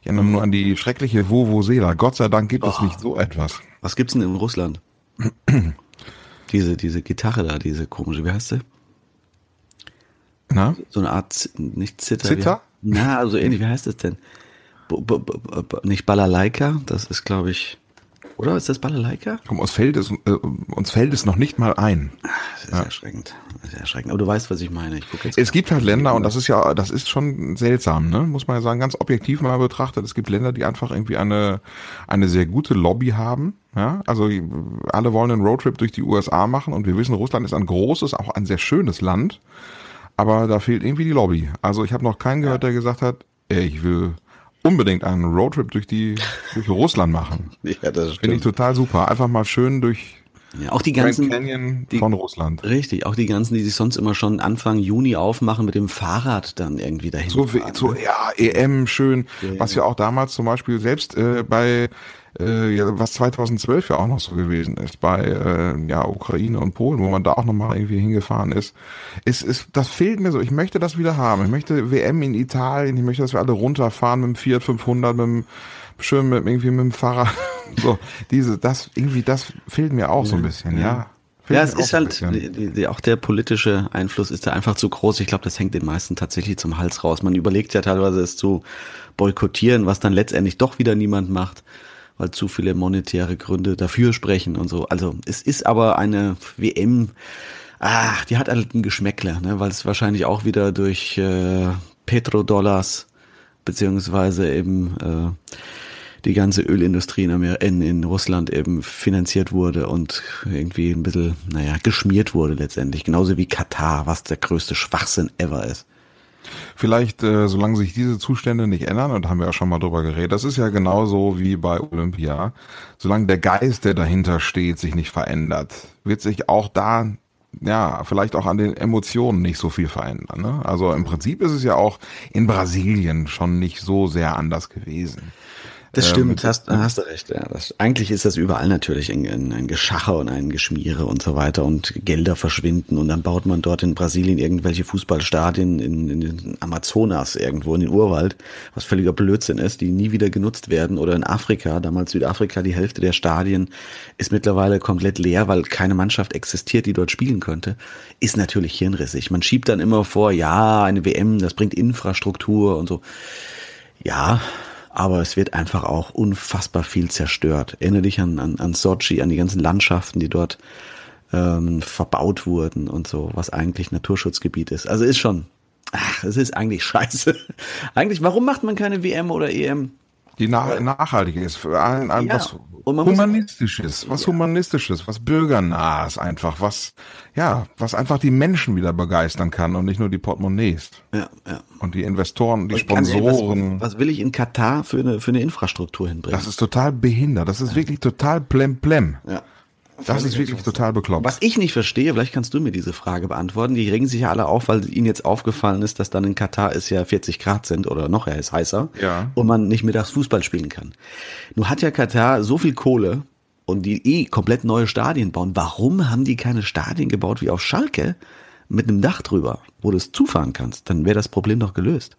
ich erinnere nur an die schreckliche Vuvuzela. Gott sei Dank gibt oh. es nicht so etwas. Was gibt's denn in Russland? <clears throat> diese, diese Gitarre da, diese komische, wie heißt sie? Na? So eine Art, nicht Zither. Zither? Na, also ähnlich, wie heißt das denn? -b nicht Balalaika, das ist, glaube ich, oder ist das Balalaika? Komm, uns fällt es, äh, uns fällt es noch nicht mal ein. Das ist ja. erschreckend. Das ist erschreckend. Aber du weißt, was ich meine. Ich es gibt halt Länder, und das ist ja, das ist schon seltsam, ne? Muss man ja sagen, ganz objektiv mal betrachtet. Es gibt Länder, die einfach irgendwie eine, eine sehr gute Lobby haben. Ja, also alle wollen einen Roadtrip durch die USA machen und wir wissen, Russland ist ein großes, auch ein sehr schönes Land. Aber da fehlt irgendwie die Lobby. Also ich habe noch keinen gehört, der gesagt hat, ey, ich will unbedingt einen Roadtrip durch die durch Russland machen. <laughs> ja, das stimmt. Finde ich total super. Einfach mal schön durch ja, auch die ganzen Grand Canyon die, von Russland. Richtig, auch die ganzen, die sich sonst immer schon Anfang Juni aufmachen mit dem Fahrrad dann irgendwie dahin. So, fahren, so ne? ja, EM schön, ja, was ja auch damals zum Beispiel selbst äh, bei was 2012 ja auch noch so gewesen ist bei äh, ja Ukraine und Polen, wo man da auch noch mal irgendwie hingefahren ist. ist, ist das fehlt mir so. Ich möchte das wieder haben. Ich möchte WM in Italien. Ich möchte, dass wir alle runterfahren mit dem Fiat 500, mit dem schön mit irgendwie mit dem Fahrrad. <laughs> so diese, das irgendwie, das fehlt mir auch so ein bisschen. Ja. ja. Ja, es ist halt, die, die, auch der politische Einfluss ist da einfach zu groß. Ich glaube, das hängt den meisten tatsächlich zum Hals raus. Man überlegt ja teilweise es zu boykottieren, was dann letztendlich doch wieder niemand macht weil zu viele monetäre Gründe dafür sprechen und so. Also es ist aber eine WM, ach, die hat halt ein Geschmäckler, ne, weil es wahrscheinlich auch wieder durch äh, Petrodollars beziehungsweise eben die ganze Ölindustrie in, in, in Russland eben finanziert wurde und irgendwie ein bisschen, naja, geschmiert wurde letztendlich. Genauso wie Katar, was der größte Schwachsinn ever ist. Vielleicht, äh, solange sich diese Zustände nicht ändern, und haben wir ja schon mal drüber geredet, das ist ja genauso wie bei Olympia, solange der Geist, der dahinter steht, sich nicht verändert, wird sich auch da ja, vielleicht auch an den Emotionen nicht so viel verändern. Ne? Also im Prinzip ist es ja auch in Brasilien schon nicht so sehr anders gewesen. Das ähm, stimmt, ähm, hast, hast du recht. Ja. Das, eigentlich ist das überall natürlich ein, ein, ein Geschache und ein Geschmiere und so weiter und Gelder verschwinden und dann baut man dort in Brasilien irgendwelche Fußballstadien in, in den Amazonas irgendwo in den Urwald, was völliger Blödsinn ist, die nie wieder genutzt werden oder in Afrika, damals Südafrika, die Hälfte der Stadien ist mittlerweile komplett leer, weil keine Mannschaft existiert, die dort spielen könnte, ist natürlich hirnrissig. Man schiebt dann immer vor, ja, eine WM, das bringt Infrastruktur und so. Ja, aber es wird einfach auch unfassbar viel zerstört. Erinnere dich an, an, an Sochi, an die ganzen Landschaften, die dort ähm, verbaut wurden und so, was eigentlich Naturschutzgebiet ist. Also ist schon, ach, es ist eigentlich <laughs> scheiße. eigentlich, warum macht man keine WM oder EM? Die nach, nachhaltig ist, für ein, ein, ja, was humanistisches, was ja. humanistisches, was bürgernahes einfach, was ja, was einfach die Menschen wieder begeistern kann und nicht nur die Portemonnaies. Ja, ja. Und die Investoren, die und Sponsoren. Was, was, will ich in Katar für eine für eine Infrastruktur hinbringen? Das ist total behindert. Das ist ja. wirklich total plem plem. Ja. Das ist wirklich total bekloppt. Was ich nicht verstehe, vielleicht kannst du mir diese Frage beantworten. Die regen sich ja alle auf, weil ihnen jetzt aufgefallen ist, dass dann in Katar es ja 40 Grad sind oder noch, er ist heißer. Ja. Und man nicht mittags Fußball spielen kann. Nun hat ja Katar so viel Kohle und die eh komplett neue Stadien bauen. Warum haben die keine Stadien gebaut wie auf Schalke mit einem Dach drüber, wo du es zufahren kannst? Dann wäre das Problem doch gelöst.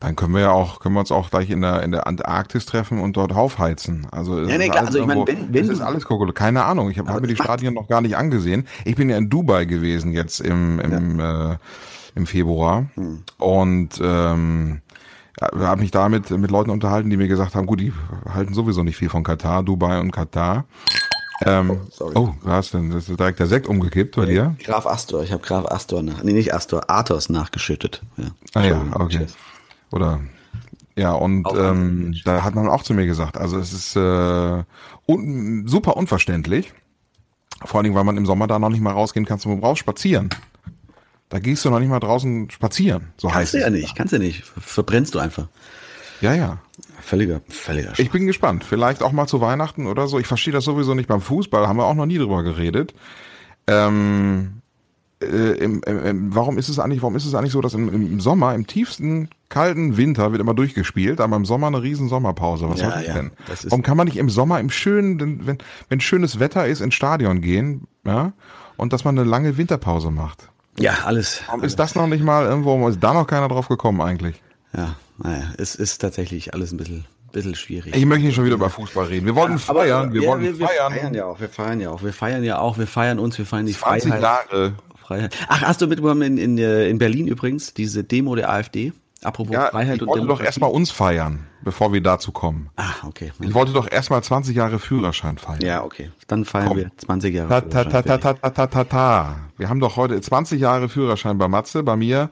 Dann können wir ja auch, können wir uns auch gleich in der, in der Antarktis treffen und dort aufheizen. Also, ja, nee, klar, also ich meine, wenn, wenn das ist alles Kokolo. Keine Ahnung. Ich habe hab mir die Stadien noch gar nicht angesehen. Ich bin ja in Dubai gewesen jetzt im, im, ja. äh, im Februar. Hm. Und ähm, habe mich da mit, mit Leuten unterhalten, die mir gesagt haben, gut, die halten sowieso nicht viel von Katar, Dubai und Katar. Ähm, oh, oh, du hast denn, das ist direkt der Sekt umgekippt bei dir? Graf Astor, ich habe Graf Astor nach, nee, nicht Astor, Athos nachgeschüttet. Ja. Ah ja, okay. Oder ja, und ähm, da hat man auch zu mir gesagt, also es ist äh, un super unverständlich. Vor allen Dingen, weil man im Sommer da noch nicht mal rausgehen kann, zum brauchst spazieren. Da gehst du noch nicht mal draußen spazieren, so kannst heißt du es. ja nicht, kannst du nicht. Verbrennst du einfach. Ja, ja. Völliger, völliger Schau. Ich bin gespannt. Vielleicht auch mal zu Weihnachten oder so. Ich verstehe das sowieso nicht beim Fußball, haben wir auch noch nie drüber geredet. Ähm, äh, im, im, warum ist es eigentlich, warum ist es eigentlich so, dass im, im, Sommer, im tiefsten kalten Winter wird immer durchgespielt, aber im Sommer eine riesen Sommerpause. Was ja, soll ja, denn? Das warum kann man nicht im Sommer im schönen, wenn, wenn schönes Wetter ist, ins Stadion gehen, ja, und dass man eine lange Winterpause macht? Ja, alles. Warum ist das noch nicht mal irgendwo, ist da noch keiner drauf gekommen eigentlich? Ja, naja, es ist tatsächlich alles ein bisschen bisschen schwierig. Ich möchte nicht schon wieder über Fußball reden. Wir wollten ja, feiern, wir ja, wollten wir, wir feiern. feiern ja auch, wir feiern ja auch, wir feiern ja auch, wir feiern uns, wir feiern die 20 Freiheit. Jahre Freiheit. Ach, hast du mitbekommen in, in, äh, in Berlin übrigens diese Demo der AfD? Apropos ja, Freiheit ich und wollte Demokratie. doch erstmal uns feiern, bevor wir dazu kommen. Ach, okay. Ich wollte doch erstmal 20 Jahre Führerschein feiern. Ja, okay. Dann feiern Komm. wir 20 Jahre ta, ta, Führerschein. Ta, ta, ta, ta, ta, ta. Wir haben doch heute 20 Jahre Führerschein bei Matze, bei mir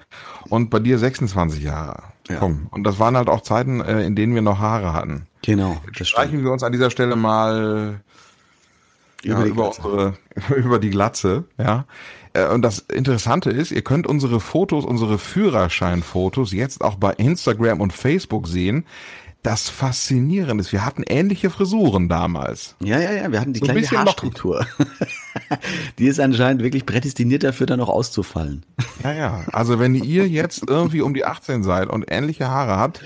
und bei dir 26 Jahre. Ja. Komm. Und das waren halt auch Zeiten, äh, in denen wir noch Haare hatten. Genau. Jetzt streichen wir uns an dieser Stelle mal über, ja, die über, unsere, <laughs> über die Glatze. Ja. Äh, und das Interessante ist, ihr könnt unsere Fotos, unsere Führerscheinfotos jetzt auch bei Instagram und Facebook sehen. Das Faszinierende ist, wir hatten ähnliche Frisuren damals. Ja, ja, ja, wir hatten die so gleiche Haarstruktur. <laughs> die ist anscheinend wirklich prädestiniert dafür, dann noch auszufallen. Ja, ja. Also wenn ihr jetzt irgendwie um die 18 seid und ähnliche Haare habt,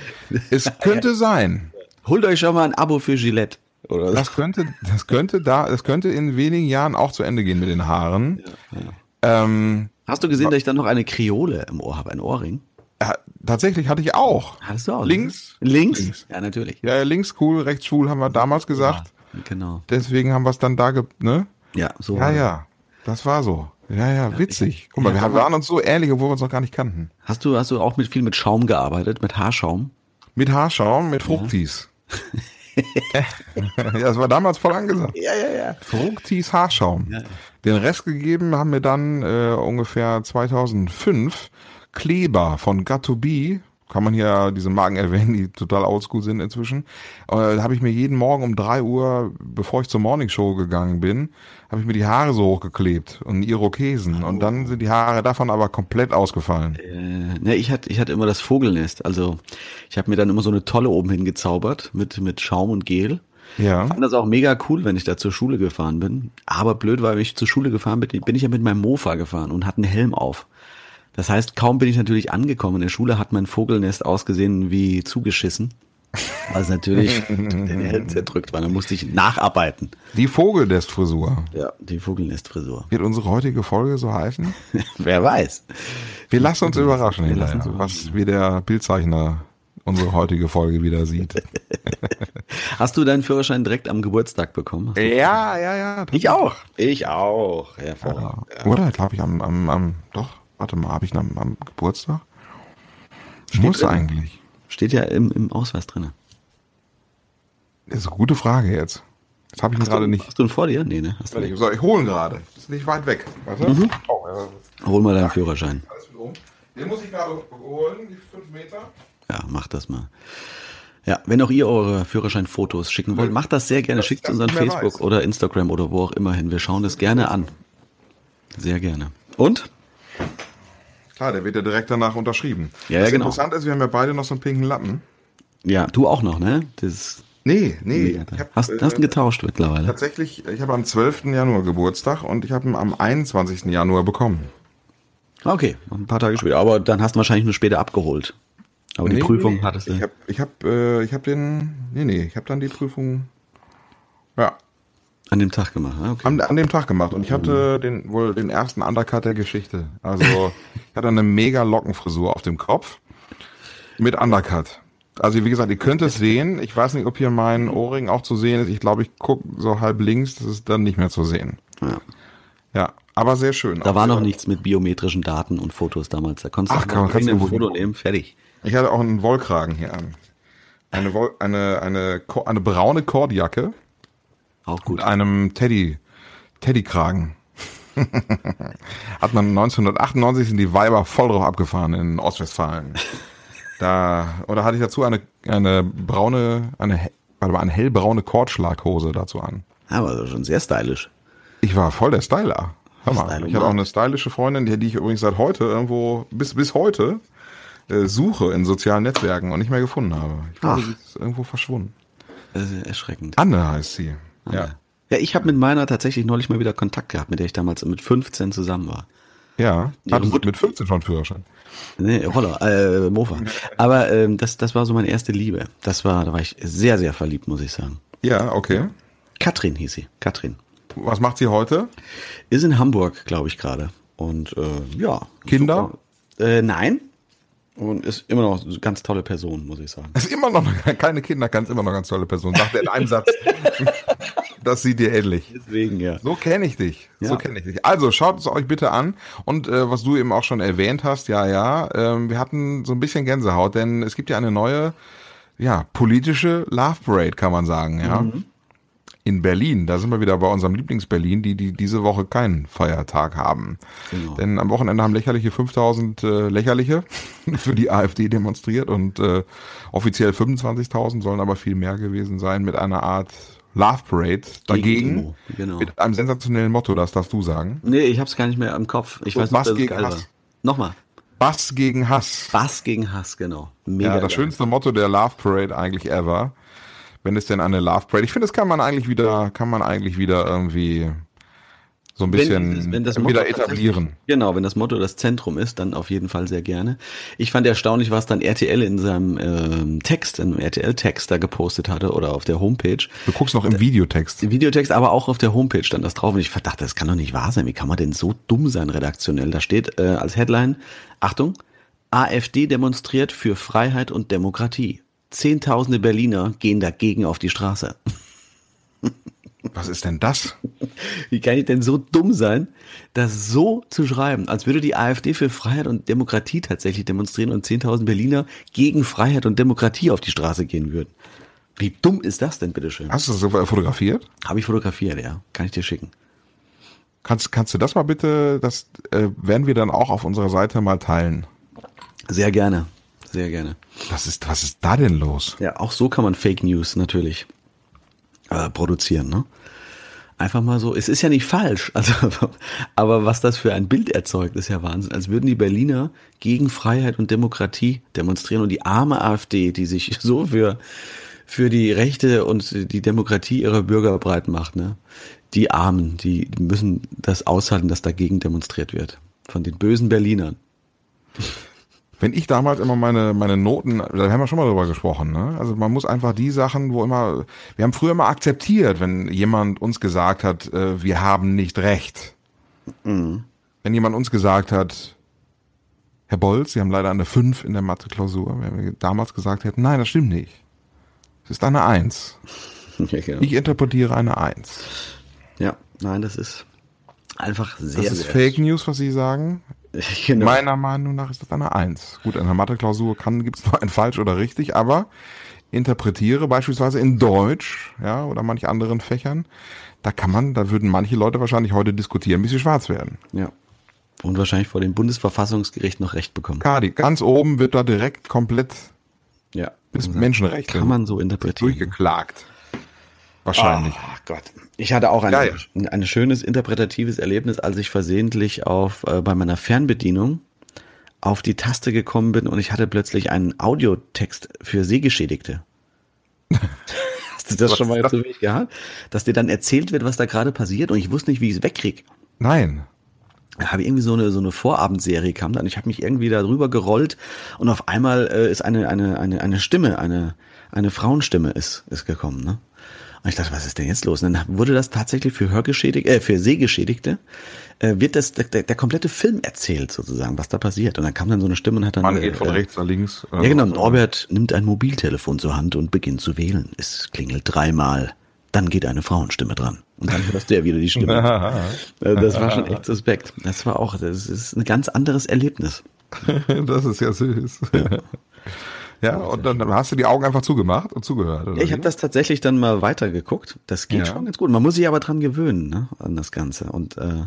es <laughs> könnte sein. Holt euch schon mal ein Abo für Gillette. Oder das könnte, das könnte da, das könnte in wenigen Jahren auch zu Ende gehen mit den Haaren. Ja, ja. Ähm, Hast du gesehen, dass ich dann noch eine Kriole im Ohr habe, ein Ohrring? Ja, tatsächlich hatte ich auch. Hattest du auch? Links? Links? links. Ja, natürlich. Ja, links cool, rechts schwul haben wir damals gesagt. Ja, genau. Deswegen haben wir es dann da, ge ne? Ja, so. Ja, ja. Das war so. Ja, ja, witzig. Guck mal, ja, wir waren uns so ähnlich, obwohl wir uns noch gar nicht kannten. Hast du, hast du auch mit viel mit Schaum gearbeitet, mit Haarschaum? Mit Haarschaum, mit Fruchtis. <laughs> ja, <laughs> das war damals voll angesagt. Ja, ja, ja. Fructis Haarschaum. Ja. Den Rest gegeben haben wir dann äh, ungefähr 2005 Kleber von Gatto B. kann man hier diese Marken erwähnen, die total oldschool sind inzwischen. Äh, habe ich mir jeden Morgen um drei Uhr, bevor ich zur Morningshow gegangen bin, habe ich mir die Haare so hochgeklebt und Irokesen. Oh. Und dann sind die Haare davon aber komplett ausgefallen. Äh, ne, ich hatte, ich hatte immer das Vogelnest. Also ich habe mir dann immer so eine Tolle oben hingezaubert mit, mit Schaum und Gel. Ja. Fand das auch mega cool, wenn ich da zur Schule gefahren bin. Aber blöd war, wenn ich zur Schule gefahren bin, bin ich ja mit meinem Mofa gefahren und hatte einen Helm auf. Das heißt, kaum bin ich natürlich angekommen in der Schule, hat mein Vogelnest ausgesehen wie zugeschissen. Was natürlich <laughs> den Helm zerdrückt war. Dann musste ich nacharbeiten. Die Vogelnestfrisur. Ja, die Vogelnestfrisur. Wird unsere heutige Folge so heißen? <laughs> Wer weiß. Wir lassen uns überraschen, Wir hinterher, uns was wie der Bildzeichner unsere heutige Folge wieder sieht. <laughs> Hast du deinen Führerschein direkt am Geburtstag bekommen? Ja, ja, ja. Ich auch. Ich auch. Hervorragend. Ja. Oder glaube ich am, am, am, doch, Warte mal, habe ich am, am Geburtstag? Steht Muss drin. eigentlich. Steht ja im, im Ausweis drin. Das ist eine gute Frage jetzt. Das habe ich gerade nicht. Hast du ihn vor dir? Nee, ne? Hast du nicht. So, ich hole ihn gerade. Ist nicht weit weg. Warte. Mhm. Oh, ja. Hol mal deinen Ach, Führerschein. Den muss ich gerade holen, die fünf Meter. Ja, mach das mal. Ja, wenn auch ihr eure Führerscheinfotos schicken wollt, macht das sehr gerne. Schickt es uns an Facebook weiß. oder Instagram oder wo auch immer hin. Wir schauen das gerne an. Sehr gerne. Und? Klar, der wird ja direkt danach unterschrieben. Ja, ja genau. interessant ist, wir haben ja beide noch so einen pinken Lappen. Ja, du auch noch, ne? Das nee, nee. Hab, hast, hast ihn getauscht mittlerweile? Tatsächlich, ich habe am 12. Januar Geburtstag und ich habe ihn am 21. Januar bekommen. Okay, ein paar Tage später. Aber dann hast du wahrscheinlich nur später abgeholt. Aber nee, die Prüfung nee. hattest du. Ich habe ich hab, äh, ich hab den. Nee, nee, ich habe dann die Prüfung. Ja, an dem Tag gemacht, okay. An, an dem Tag gemacht. Und ich hatte den wohl den ersten Undercut der Geschichte. Also ich hatte eine mega Lockenfrisur auf dem Kopf mit Undercut. Also wie gesagt, ihr könnt es sehen. Ich weiß nicht, ob hier mein Ohrring auch zu sehen ist. Ich glaube, ich gucke so halb links, das ist dann nicht mehr zu sehen. Ja. Ja, aber sehr schön. Da war noch nichts mit biometrischen Daten und Fotos damals. Da konntest Ach, du kann, kannst ein Foto nehmen, fertig. Ich hatte auch einen Wollkragen hier an. Eine, Woll, eine, eine, eine braune Kordjacke auch gut. Mit einem Teddy, Teddykragen. <laughs> Hat man 1998 sind die Weiber voll drauf abgefahren in Ostwestfalen. <laughs> Da, oder hatte ich dazu eine, eine braune, eine, warte mal, eine hellbraune Kordschlaghose dazu an. Aber schon sehr stylisch. Ich war voll der Styler. Hör mal, ich hatte auch eine stylische Freundin, die, die ich übrigens seit heute irgendwo, bis, bis heute, äh, suche in sozialen Netzwerken und nicht mehr gefunden habe. Ich glaube, sie ist irgendwo verschwunden. Das ist erschreckend. Anne heißt sie. Ja. Ja, ich habe mit meiner tatsächlich neulich mal wieder Kontakt gehabt, mit der ich damals mit 15 zusammen war. Ja, hattest du mit 15 schon Führerschein? Nee, Roller, äh, Mofa. Aber ähm, das, das war so meine erste Liebe. Das war, da war ich sehr, sehr verliebt, muss ich sagen. Ja, okay. Katrin hieß sie. Katrin. Was macht sie heute? Ist in Hamburg, glaube ich, gerade. Und äh, ja. Kinder? Äh, nein, und ist immer noch eine ganz tolle Person, muss ich sagen. Ist immer noch <laughs> keine Kinder, ganz immer noch ganz tolle Person. Sagt er in einem Satz. <laughs> das sieht dir ähnlich. Deswegen, ja. So kenne ich dich. Ja. So kenne ich dich. Also schaut es euch bitte an. Und äh, was du eben auch schon erwähnt hast, ja, ja, äh, wir hatten so ein bisschen Gänsehaut, denn es gibt ja eine neue, ja, politische Love Parade, kann man sagen, ja. Mhm in Berlin, da sind wir wieder bei unserem Lieblings-Berlin, die, die diese Woche keinen Feiertag haben. Genau. Denn am Wochenende haben lächerliche 5000 äh, lächerliche <laughs> für die AfD demonstriert und äh, offiziell 25.000 sollen aber viel mehr gewesen sein mit einer Art Love Parade dagegen. Genau. Mit einem sensationellen Motto, das darfst du sagen. Nee, ich hab's gar nicht mehr im Kopf. Ich so, weiß nicht, was gegen Hass. War. Nochmal. Bass gegen Hass. Bass gegen Hass, genau. Mega ja, das geil. schönste Motto der Love Parade eigentlich ever wenn es denn eine Love Parade. Ich finde, das kann man eigentlich wieder, kann man eigentlich wieder irgendwie so ein bisschen wenn, wenn das wieder etablieren. Genau, wenn das Motto das Zentrum ist, dann auf jeden Fall sehr gerne. Ich fand erstaunlich, was dann RTL in seinem ähm, Text, in einem RTL-Text da gepostet hatte oder auf der Homepage. Du guckst noch im Videotext. Im Videotext, aber auch auf der Homepage stand das drauf und ich dachte, das kann doch nicht wahr sein. Wie kann man denn so dumm sein redaktionell? Da steht äh, als Headline, Achtung, AfD demonstriert für Freiheit und Demokratie. Zehntausende Berliner gehen dagegen auf die Straße. Was ist denn das? Wie kann ich denn so dumm sein, das so zu schreiben, als würde die AfD für Freiheit und Demokratie tatsächlich demonstrieren und 10.000 Berliner gegen Freiheit und Demokratie auf die Straße gehen würden? Wie dumm ist das denn, bitteschön? Hast du das so fotografiert? Habe ich fotografiert, ja. Kann ich dir schicken. Kannst, kannst du das mal bitte, das äh, werden wir dann auch auf unserer Seite mal teilen? Sehr gerne. Sehr gerne. Was ist, was ist da denn los? Ja, auch so kann man Fake News natürlich äh, produzieren, ne? Einfach mal so, es ist ja nicht falsch, <laughs> also, aber was das für ein Bild erzeugt, ist ja Wahnsinn. Als würden die Berliner gegen Freiheit und Demokratie demonstrieren und die arme AfD, die sich <laughs> so für, für die Rechte und die Demokratie ihrer Bürger breit macht, ne? Die Armen, die müssen das aushalten, dass dagegen demonstriert wird. Von den bösen Berlinern. Wenn ich damals immer meine, meine Noten, da haben wir schon mal drüber gesprochen, ne? Also man muss einfach die Sachen, wo immer, wir haben früher immer akzeptiert, wenn jemand uns gesagt hat, äh, wir haben nicht recht. Mhm. Wenn jemand uns gesagt hat, Herr Bolz, Sie haben leider eine 5 in der Mathe-Klausur, wenn wir damals gesagt hätten, nein, das stimmt nicht. Es ist eine 1. <laughs> Ja, genau. Ich interpretiere eine 1. Ja, nein, das ist einfach sehr. Das ist Fake News, was Sie sagen. <laughs> Genau. Meiner Meinung nach ist das eine Eins. Gut, in der Mathe-Klausur gibt es nur ein falsch oder richtig, aber interpretiere beispielsweise in Deutsch, ja, oder manch anderen Fächern, da kann man, da würden manche Leute wahrscheinlich heute diskutieren, bis sie schwarz werden. Ja. Und wahrscheinlich vor dem Bundesverfassungsgericht noch Recht bekommen. Kadi, ganz oben wird da direkt komplett ja, bis Menschenrecht. Kann man so interpretieren. Durchgeklagt. Wahrscheinlich. Oh Gott. Ich hatte auch ein, ja, ja. ein schönes interpretatives Erlebnis, als ich versehentlich auf, äh, bei meiner Fernbedienung auf die Taste gekommen bin und ich hatte plötzlich einen Audiotext für Sehgeschädigte. <laughs> Hast du das was schon mal zu wenig gehabt? Dass dir dann erzählt wird, was da gerade passiert und ich wusste nicht, wie ich es wegkriege. Nein. Da habe ich irgendwie so eine so eine Vorabendserie kam dann. Ich habe mich irgendwie da drüber gerollt und auf einmal äh, ist eine eine eine eine Stimme, eine eine Frauenstimme ist ist gekommen, ne? Und ich dachte, was ist denn jetzt los? Und dann wurde das tatsächlich für Hörgeschädigte, äh, für Sehgeschädigte, äh, wird das der, der, der komplette Film erzählt sozusagen, was da passiert. Und dann kam dann so eine Stimme und hat dann. Man geht von äh, rechts nach links. Ja, genau. Norbert nimmt ein Mobiltelefon zur Hand und beginnt zu wählen. Es klingelt dreimal. Dann geht eine Frauenstimme dran. Und dann hörst du ja wieder die Stimme. <laughs> Äh, das war schon echt suspekt. Das war auch, das ist ein ganz anderes Erlebnis. <laughs> das ist ja süß. Ja. <laughs> Ja, und dann hast du die Augen einfach zugemacht und zugehört. Oder ich habe das tatsächlich dann mal weitergeguckt. Das geht ja. schon ganz gut. Man muss sich aber dran gewöhnen, ne, an das Ganze. Und äh,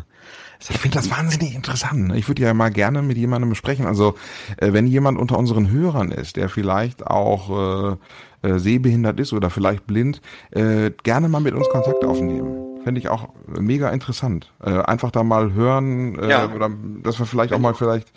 ich finde das wahnsinnig interessant. Ne? Ich würde ja mal gerne mit jemandem sprechen. Also äh, wenn jemand unter unseren Hörern ist, der vielleicht auch äh, äh, sehbehindert ist oder vielleicht blind, äh, gerne mal mit uns Kontakt aufnehmen. Fände ich auch mega interessant. Äh, einfach da mal hören äh, ja. oder dass wir vielleicht auch mal vielleicht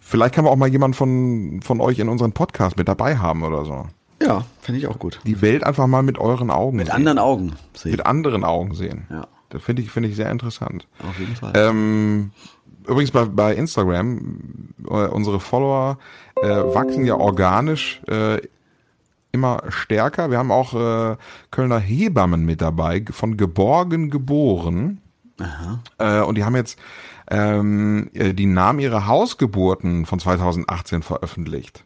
Vielleicht kann man auch mal jemand von, von euch in unseren Podcast mit dabei haben oder so. Ja, finde ich auch gut. Die Welt einfach mal mit euren Augen Mit sehen. anderen Augen sehen. Mit anderen Augen sehen. Ja. Das finde ich, finde ich sehr interessant. Auf jeden Fall. Ähm, übrigens bei, bei Instagram, äh, unsere Follower äh, wachsen ja organisch äh, immer stärker. Wir haben auch äh, Kölner Hebammen mit dabei, von Geborgen geboren. Aha. Äh, und die haben jetzt ähm, äh, die Namen ihrer Hausgeburten von 2018 veröffentlicht.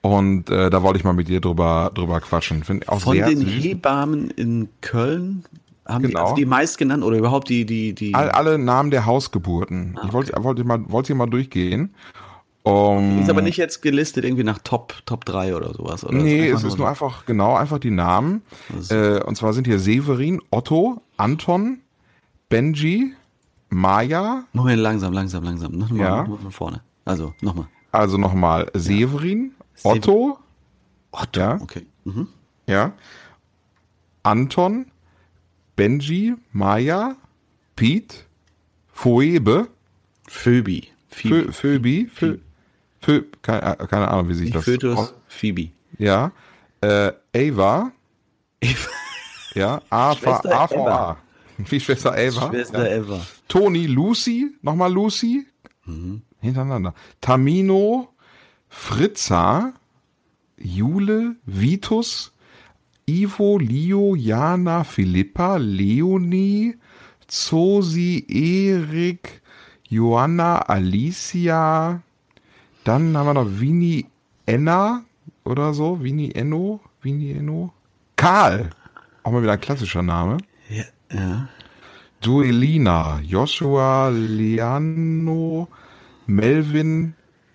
Und äh, da wollte ich mal mit dir drüber, drüber quatschen. Find auch Von sehr den süß. Hebammen in Köln haben genau. die, also die meist genannt oder überhaupt die, die, die. All, alle Namen der Hausgeburten. Ah, okay. Ich wollte, wollte mal, wollte mal durchgehen. Um, ist aber nicht jetzt gelistet irgendwie nach Top, Top 3 oder sowas, oder? Nee, es ist nur einfach, genau, einfach die Namen. Äh, und zwar sind hier Severin, Otto, Anton, Benji, Maya. Moment, langsam, langsam, langsam. Nochmal, ja. nochmal von vorne. Also, nochmal. Also nochmal Severin, ja. Otto. Otto, ja. okay. Mhm. Ja. Anton, Benji, Maya, Pete, Phoebe. Phoebe. Phoebe. Phoebe. Phoebe. Phoebe. Keine, keine, Ahnung, wie sich das... Fötus, Phoebe. Ja. Äh, <laughs> Ava. Eva. Ja, A, A, A, A. Wie Schwester Eva. Schwester ja. Eva. Toni, Lucy, nochmal Lucy. Mhm. Hintereinander. Tamino, Fritza, Jule, Vitus, Ivo, Leo, Jana, Philippa, Leonie, Zosi, Erik, Joanna, Alicia. Dann haben wir noch Vini Enna oder so. Vini Enno. Vini Enno. Karl. Auch mal wieder ein klassischer Name. Ja. Ja. Duelina, Joshua, Liano, Melvin,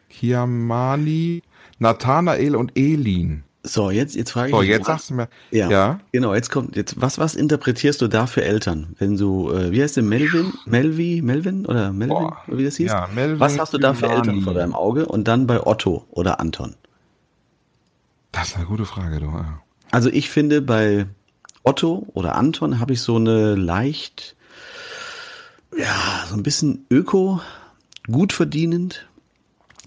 Kiamani, Nathanael und Elin. So, jetzt, jetzt frage ich So, dich, jetzt was- sagst du mir. Ja, Ja. Genau, jetzt kommt, jetzt, was, was interpretierst du da für Eltern? Wenn du, äh, wie heißt der, Melvin, Melvi, Melvin oder Melvin, Boah. oder wie das hieß? Ja, Melvin was hast du da für. Eltern vor deinem Auge? Und dann bei Otto oder Anton? Das ist eine gute Frage, du. Also ich finde, bei Otto oder Anton habe ich so eine leicht, ja, so ein bisschen öko, gut verdienend,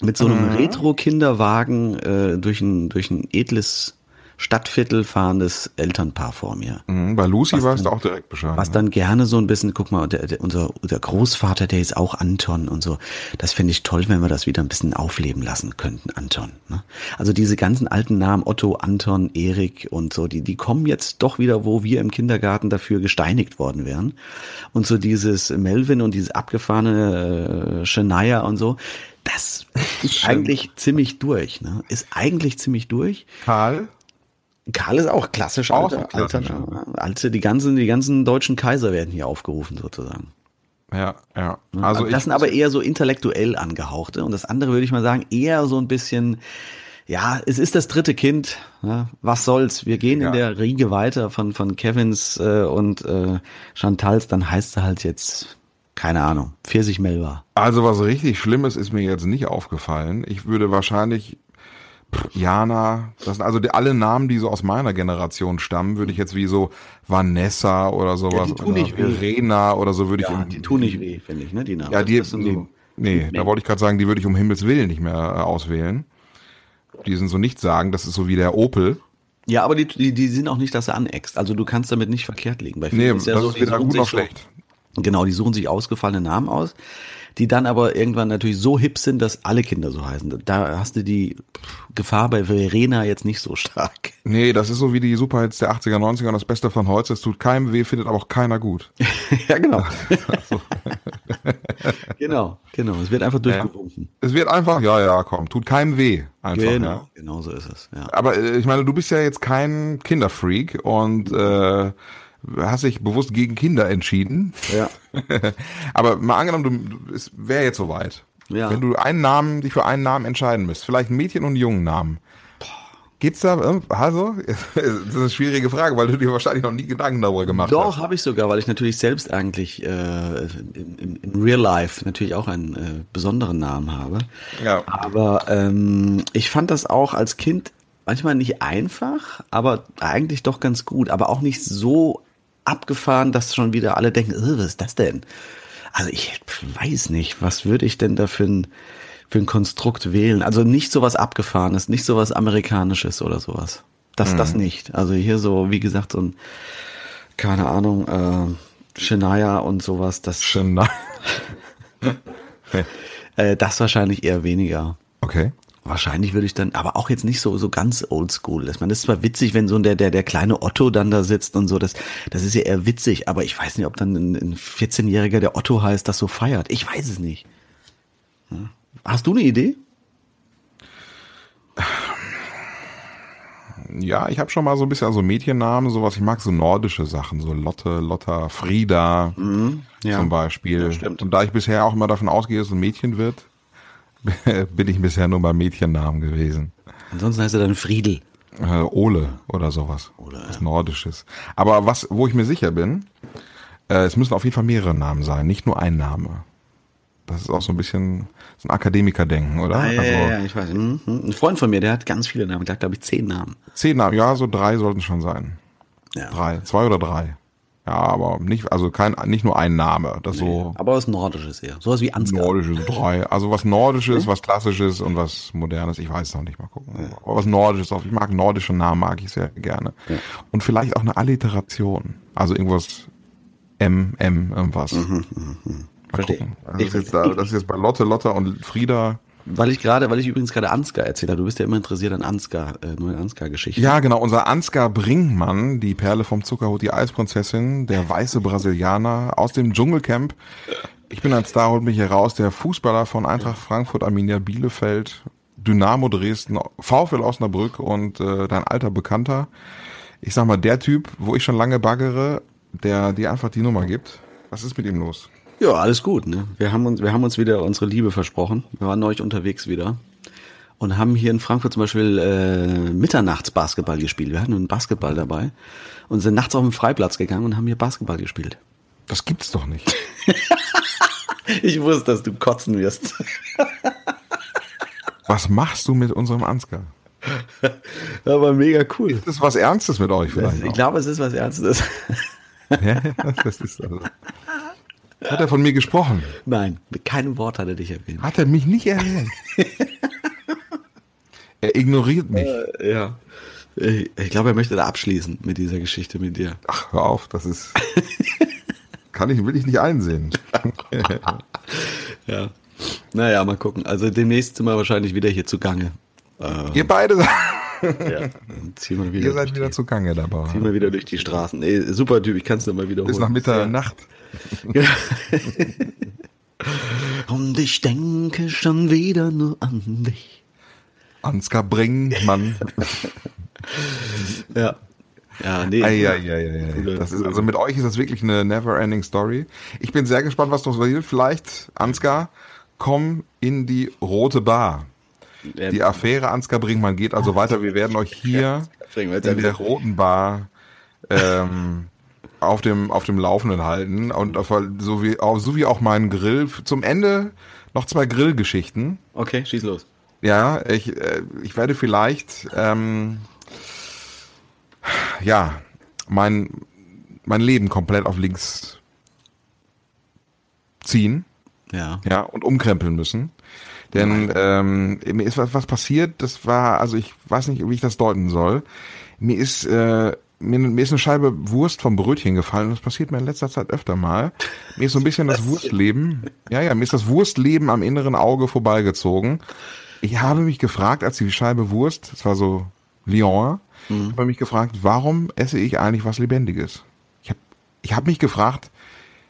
mit so einem Retro-Kinderwagen äh, durch ein, durch ein edles Stadtviertel fahrendes Elternpaar vor mir. Mhm, bei Lucy weißt du auch direkt Bescheid. Was ne? dann gerne so ein bisschen, guck mal, der, der, unser, der Großvater, der ist auch Anton und so. Das fände ich toll, wenn wir das wieder ein bisschen aufleben lassen könnten, Anton. Ne? Also diese ganzen alten Namen, Otto, Anton, Erik und so, die, die kommen jetzt doch wieder, wo wir im Kindergarten dafür gesteinigt worden wären. Und so dieses Melvin und dieses abgefahrene äh, Shania und so, das <laughs> ist eigentlich ziemlich durch. Ne? Ist eigentlich ziemlich durch. Karl? Karl ist auch klassisch, Auch alter, klassisch, alter, alte, die ganzen, die ganzen deutschen Kaiser werden hier aufgerufen sozusagen. Ja, ja. Also Also das sind aber eher so intellektuell angehauchte und das andere würde ich mal sagen eher so ein bisschen, ja, es ist das dritte Kind, ja, was soll's, wir gehen Ja. in der Riege weiter von von Kevins äh, und äh, Chantals, dann heißt er halt jetzt keine Ahnung, Pfirsich Melba. also was richtig Schlimmes ist mir jetzt nicht aufgefallen. Ich würde wahrscheinlich Jana, das sind also die, alle Namen, die so aus meiner Generation stammen, würde ich jetzt wie so Vanessa oder sowas die tun oder nicht weh. Irena oder so würde ich Ja, im- die tun nicht weh, finde ich, ne, die Namen. Ja, die, Das sind so- nee, da wollte ich gerade sagen, die würde ich um Himmels Willen nicht mehr äh, auswählen. Die sind so nicht sagen, das ist so wie der Opel. ja, aber die, die, die sind auch nicht, dass er aneckst. Also du kannst damit nicht verkehrt liegen. Bei Nee, das ja so, ist weder gut noch schlecht. Genau, die suchen sich ausgefallene Namen aus, die dann aber irgendwann natürlich so hip sind, dass alle Kinder so heißen. Da hast du die Gefahr bei Verena jetzt nicht so stark. Nee, das ist so wie die Superhits der 80er, 90er und das Beste von heute. Es tut keinem weh, findet aber auch keiner gut. <laughs> ja, genau. <laughs> genau, genau. Es wird einfach durchgewunken. Es wird einfach, ja, ja, komm, tut keinem weh. Einfach, Genau, ja. genau so ist es. Ja. Aber äh, ich meine, du bist ja jetzt kein Kinderfreak und äh, hast dich bewusst gegen Kinder entschieden. Ja. <laughs> Aber mal angenommen, du, es wäre jetzt soweit. Ja. Wenn du einen Namen, dich für einen Namen entscheiden müsst, vielleicht ein Mädchen und einen jungen Namen. Gibt's da, also, <laughs> das ist eine schwierige Frage, weil du dir wahrscheinlich noch nie Gedanken darüber gemacht Doch, hast. habe ich sogar, weil ich natürlich selbst eigentlich äh, in, in, in Real Life natürlich auch einen äh, besonderen Namen habe. Ja. Aber ähm, ich fand das auch als Kind manchmal nicht einfach, aber eigentlich doch ganz gut, aber auch nicht so abgefahren, dass schon wieder alle denken, äh, was ist das denn? Also ich weiß nicht, was würde ich denn da für ein, für ein Konstrukt wählen? Also nicht sowas Abgefahrenes, nicht sowas Amerikanisches oder sowas. Das, das nicht. Also hier so, wie gesagt, so ein, keine Ahnung, äh, Shania und sowas, das, Schön, <laughs> äh, das wahrscheinlich eher weniger. Okay. Wahrscheinlich würde ich dann, aber auch jetzt nicht so so ganz oldschool. Ich meine, das ist zwar witzig, wenn so der der der kleine Otto dann da sitzt und so. Das das ist ja eher witzig, aber ich weiß nicht, ob dann ein, ein 14-jähriger, der Otto heißt, das so feiert. Ich weiß es nicht. Hast du eine Idee? Ja, ich habe schon mal so ein bisschen also Mädchennamen, sowas. Ich mag so nordische Sachen, so Lotte, Lotta, Frieda ja. zum Beispiel. Ja, stimmt. Und da ich bisher auch immer davon ausgehe, dass es ein Mädchen wird, <laughs> bin ich bisher nur bei Mädchennamen gewesen. Ansonsten heißt er dann Friedel. Äh, Ole oder sowas. Ole, was Nordisches. Aber was, wo ich mir sicher bin, äh, es müssen auf jeden Fall mehrere Namen sein, nicht nur ein Name. Das ist auch so ein bisschen so ein Akademikerdenken, oder? Ah, ja, also ja, ja, ich weiß. Mhm. Ein Freund von mir, der hat ganz viele Namen. Der hat, glaube ich, zehn Namen. zehn Namen, ja, so drei sollten schon sein. Ja. Drei, zwei oder drei. Ja, aber nicht, also kein, nicht nur ein Name. Das so Aber was Nordisches eher. Sowas wie Ansgar. nordisches drei. Also was Nordisches, was Klassisches und was Modernes. Ich weiß noch nicht mal gucken. Aber was Nordisches auch. Ich mag nordische Namen, mag ich sehr gerne. Und vielleicht auch eine Alliteration. Also irgendwas M, M, irgendwas. Mal Verstehe. gucken. Das ist, jetzt da, das ist jetzt bei Lotte, Lotta und Frieda. Weil ich gerade, weil ich übrigens gerade Ansgar erzählt habe. Du bist ja immer interessiert an Ansgar, äh, neuen Ansgar-Geschichten. Ja, genau. Unser Ansgar Brinkmann, die Perle vom Zuckerhut, die Eisprinzessin, der weiße Brasilianer aus dem Dschungelcamp. Ich bin ein Star, holt mich hier raus. Der Fußballer von Eintracht Frankfurt, Arminia Bielefeld, Dynamo Dresden, VfL Osnabrück und äh, dein alter Bekannter. Ich sag mal, der Typ, wo ich schon lange baggere, der dir einfach die Nummer gibt. Was ist mit ihm los? Ja, alles gut. Ne? Wir haben uns, wir haben uns wieder unsere Liebe versprochen. Wir waren neulich unterwegs wieder. und haben hier in Frankfurt zum Beispiel äh, mitternachts Basketball gespielt. Wir hatten einen Basketball dabei und sind nachts auf den Freiplatz gegangen und haben hier Basketball gespielt. Das gibt's doch nicht. <laughs> ich wusste, dass du kotzen wirst. <laughs> Was machst du mit unserem Ansgar? <laughs> Aber mega cool. Ist das was Ernstes mit euch vielleicht? Ich glaube, es ist was Ernstes. ja, das ist also. Hat er von mir gesprochen? Nein, mit keinem Wort hat er dich erwähnt. Hat er mich nicht erwähnt? <laughs> er ignoriert mich. Äh, ja. Ich, ich glaube, er möchte da abschließen mit dieser Geschichte mit dir. Ach, hör auf, das ist. <laughs> kann ich, will ich nicht einsehen. <laughs> ja. Naja, mal gucken. Also demnächst sind wir wahrscheinlich wieder hier zugange. Äh, Ihr beide ja, ziehen wir wieder Ihr seid wieder zugange dabei. Ziehen wir wieder durch die Straßen. Ey, super Typ, ich kann es nochmal wiederholen. Bis nach Mitternacht. Ja. <laughs> Und ich denke schon wieder nur an dich. Ansgar Brinkmann. ja. Ja, nee. Ei, ei, ei, ei. Das ist, also mit euch ist das wirklich eine never-ending Story. Ich bin sehr gespannt, was noch passiert. Vielleicht, Ansgar, komm in die rote Bar. Die Affäre Ansgar Brinkmann geht also weiter. Wir werden euch <laughs> hier in der roten Bar ähm, auf dem auf dem Laufenden halten und auf, so wie auch so wie auch meinen Grill zum Ende noch zwei Grillgeschichten. Okay, schieß los. Ja, ich äh, ich werde vielleicht ähm, ja mein mein Leben komplett auf links ziehen. Ja. Ja und umkrempeln müssen. Denn ähm, mir ist was, was passiert, das war, also ich weiß nicht, wie ich das deuten soll. Mir ist äh, mir, mir ist eine Scheibe Wurst vom Brötchen gefallen. Das passiert mir in letzter Zeit öfter mal. Mir ist so ein bisschen das <laughs> Wurstleben, ja, ja, mir ist das Wurstleben am inneren Auge vorbeigezogen. Ich habe mich gefragt, als die Scheibe Wurst, das war so Lyon, mhm. habe mich gefragt, warum esse ich eigentlich was Lebendiges? Ich habe ich hab mich gefragt,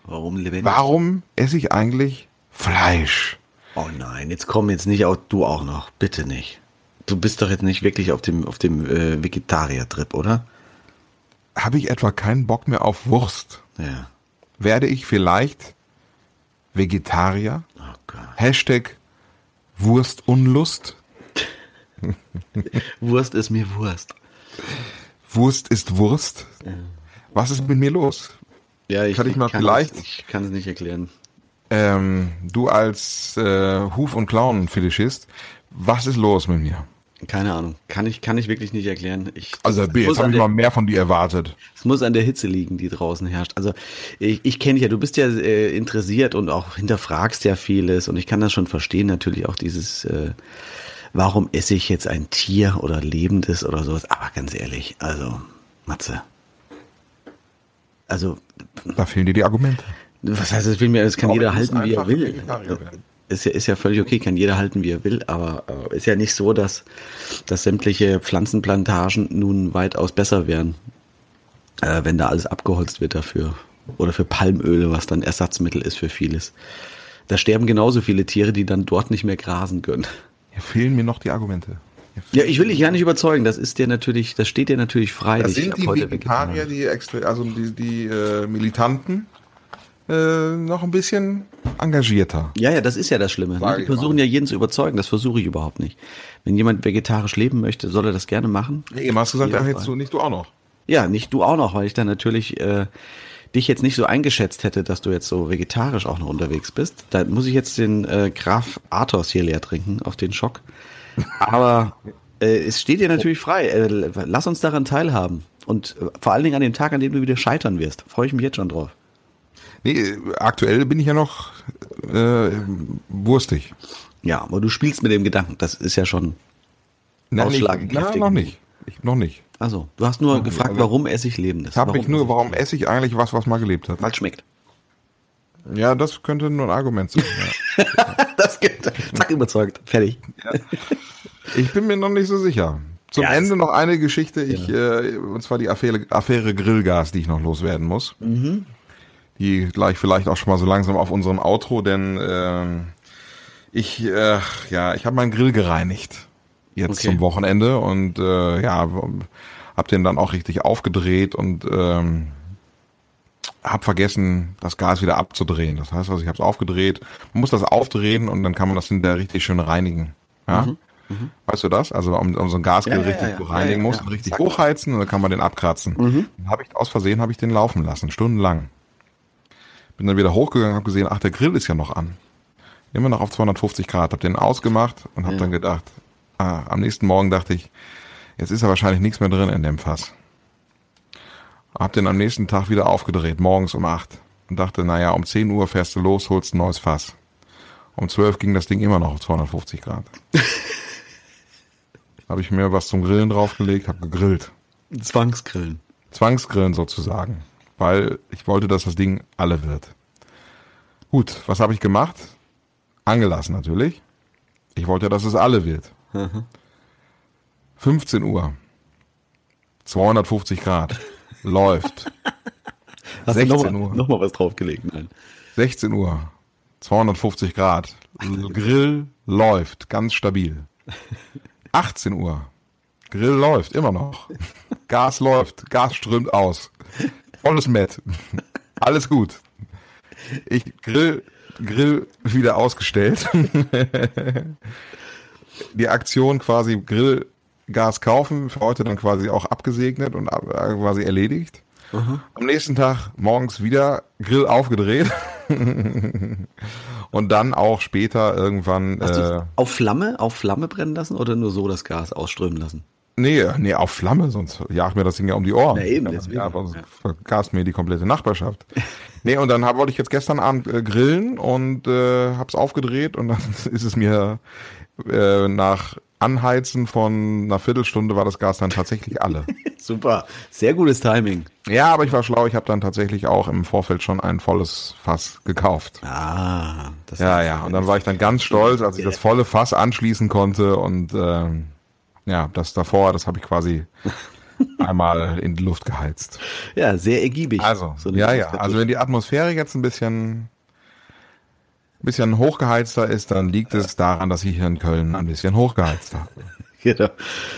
warum lebendig? Warum esse ich eigentlich Fleisch? Oh nein, jetzt komm jetzt nicht auch du auch noch, bitte nicht. Du bist doch jetzt nicht wirklich auf dem auf dem äh, Vegetarier-Trip, oder? Habe ich etwa keinen Bock mehr auf Wurst, ja. werde ich vielleicht Vegetarier? Oh Hashtag Wurstunlust. <laughs> Wurst ist mir Wurst. Wurst ist Wurst. Ja. Was ist mit mir los? Ja, ich kann ich mal kann vielleicht. Es, ich kann es nicht erklären. Ähm, du als äh, Huf- und Clown-Fetischist, was ist los mit mir? Keine Ahnung. Kann ich, kann ich wirklich nicht erklären. Ich, also jetzt habe ich mal mehr von dir erwartet. Es muss an der Hitze liegen, die draußen herrscht. Also ich, ich kenne dich ja, du bist ja äh, interessiert und auch hinterfragst ja vieles und ich kann das schon verstehen, natürlich auch dieses, äh, warum esse ich jetzt ein Tier oder Lebendes oder sowas. Aber ganz ehrlich, also Matze. Also. Da fehlen dir die Argumente. Was heißt, das will mir, das kann jeder halten, wie er will ist ja, ist ja völlig okay, kann jeder halten, wie er will, aber äh, ist ja nicht so, dass, dass sämtliche Pflanzenplantagen nun weitaus besser wären, äh, wenn da alles abgeholzt wird dafür. Oder für Palmöle, was dann Ersatzmittel ist für vieles. Da sterben genauso viele Tiere, die dann dort nicht mehr grasen können. Hier fehlen mir noch die Argumente. Ja, ich will dich gar nicht überzeugen. Das ist dir natürlich, das steht dir natürlich frei. Das sind die Vegetarier, die extra, also die, die äh, Militanten, äh, noch ein bisschen engagierter. Ja, ja, das ist ja das Schlimme. Ne? Die versuchen ja jeden zu überzeugen. Das versuche ich überhaupt nicht. Wenn jemand vegetarisch leben möchte, soll er das gerne machen. Nee, eben hast du gesagt, ach, jetzt du, nicht du auch noch. Ja, nicht du auch noch, weil ich dann natürlich äh, dich jetzt nicht so eingeschätzt hätte, dass du jetzt so vegetarisch auch noch unterwegs bist. Da muss ich jetzt den äh, Graf Athos hier leer trinken, auf den Schock. Aber äh, es steht dir natürlich frei. Äh, lass uns daran teilhaben. Und äh, vor allen Dingen an dem Tag, an dem du wieder scheitern wirst. Freue ich mich jetzt schon drauf. Nee, aktuell bin ich ja noch äh, wurstig. Ja, aber du spielst mit dem Gedanken, das ist ja schon Nein, ausschlagkräftig. noch nicht. Ich, noch nicht. Also, du hast nur noch gefragt, nicht. warum esse ich Lebendes? Habe ich nur, warum esse ich eigentlich was, was mal gelebt hat? Weil es schmeckt. Ja, das könnte nur ein Argument sein. Ja. <laughs> das geht. Zack, überzeugt. Fertig. Ja. Ich bin mir noch nicht so sicher. Zum ja, Ende noch eine Geschichte, ich, äh, und zwar die Affäre, Affäre Grillgas, die ich noch loswerden muss. Mhm die gleich vielleicht auch schon mal so langsam auf unserem Outro, denn äh, ich, äh, ja, ich habe meinen Grill gereinigt jetzt okay. zum Wochenende und äh, ja, habe den dann auch richtig aufgedreht und ähm, habe vergessen, das Gas wieder abzudrehen. Das heißt also, ich habe es aufgedreht. Man muss das aufdrehen und dann kann man das hinterher richtig schön reinigen. Ja? Mhm. Mhm. Weißt du das? Also um, um so ein Gasgrill ja, richtig ja, ja. reinigen muss und richtig hochheizen und dann kann man den abkratzen. Mhm. Dann habe ich aus Versehen habe ich den laufen lassen, stundenlang. Bin dann wieder hochgegangen, habe gesehen, ach der Grill ist ja noch an. Immer noch auf 250 Grad, habe den ausgemacht und habe dann gedacht, ah, am nächsten Morgen dachte ich, jetzt ist ja wahrscheinlich nichts mehr drin in dem Fass. Hab den am nächsten Tag wieder aufgedreht, morgens um 8 und dachte, naja, um 10 Uhr fährst du los, holst ein neues Fass. Um 12 ging das Ding immer noch auf 250 Grad. <laughs> habe ich mir was zum Grillen draufgelegt, habe gegrillt. Zwangsgrillen. Zwangsgrillen sozusagen, weil ich wollte, dass das Ding alle wird. Gut, was habe ich gemacht? Angelassen natürlich. Ich wollte, dass es alle wird. 15 Uhr. 250 Grad. Läuft. <laughs> Hast 16 du noch mal, Uhr. Nochmal was draufgelegt, nein. 16 Uhr. 250 Grad. Grill läuft. Ganz stabil. 18 Uhr. Grill läuft. Immer noch. <laughs> Gas läuft. Gas strömt aus. Volles Met. Alles gut. Ich grill, grill wieder ausgestellt. Die Aktion quasi Grillgas kaufen für heute dann quasi auch abgesegnet und quasi erledigt. Mhm. Am nächsten Tag morgens wieder Grill aufgedreht. und dann auch später irgendwann. Äh, auf Flamme, auf Flamme brennen lassen oder nur so das Gas ausströmen lassen? Nee, nee, auf Flamme, sonst jagt mir das Ding ja um die Ohren. Na eben, deswegen. Ja, sonst ja. vergast mir die komplette Nachbarschaft. <laughs> nee, und dann hab, wollte ich jetzt gestern Abend äh, grillen und äh, hab's aufgedreht und dann <laughs> ist es mir äh, nach Anheizen von einer Viertelstunde war das Gas dann tatsächlich alle. <laughs> Super, sehr gutes Timing. Ja, aber ich war schlau, ich habe dann tatsächlich auch im Vorfeld schon ein volles Fass gekauft. Ah, das Ja, ja, und dann war ich dann ganz stolz, als ich das volle Fass anschließen konnte und ähm, ja, das davor, das habe ich quasi <laughs> einmal in die Luft geheizt. Ja, sehr ergiebig. Also, so ja, ja, also wenn die Atmosphäre jetzt ein bisschen bisschen hochgeheizter ist, dann liegt es daran, dass ich hier in Köln ein bisschen hochgeheizt habe. <laughs> Genau.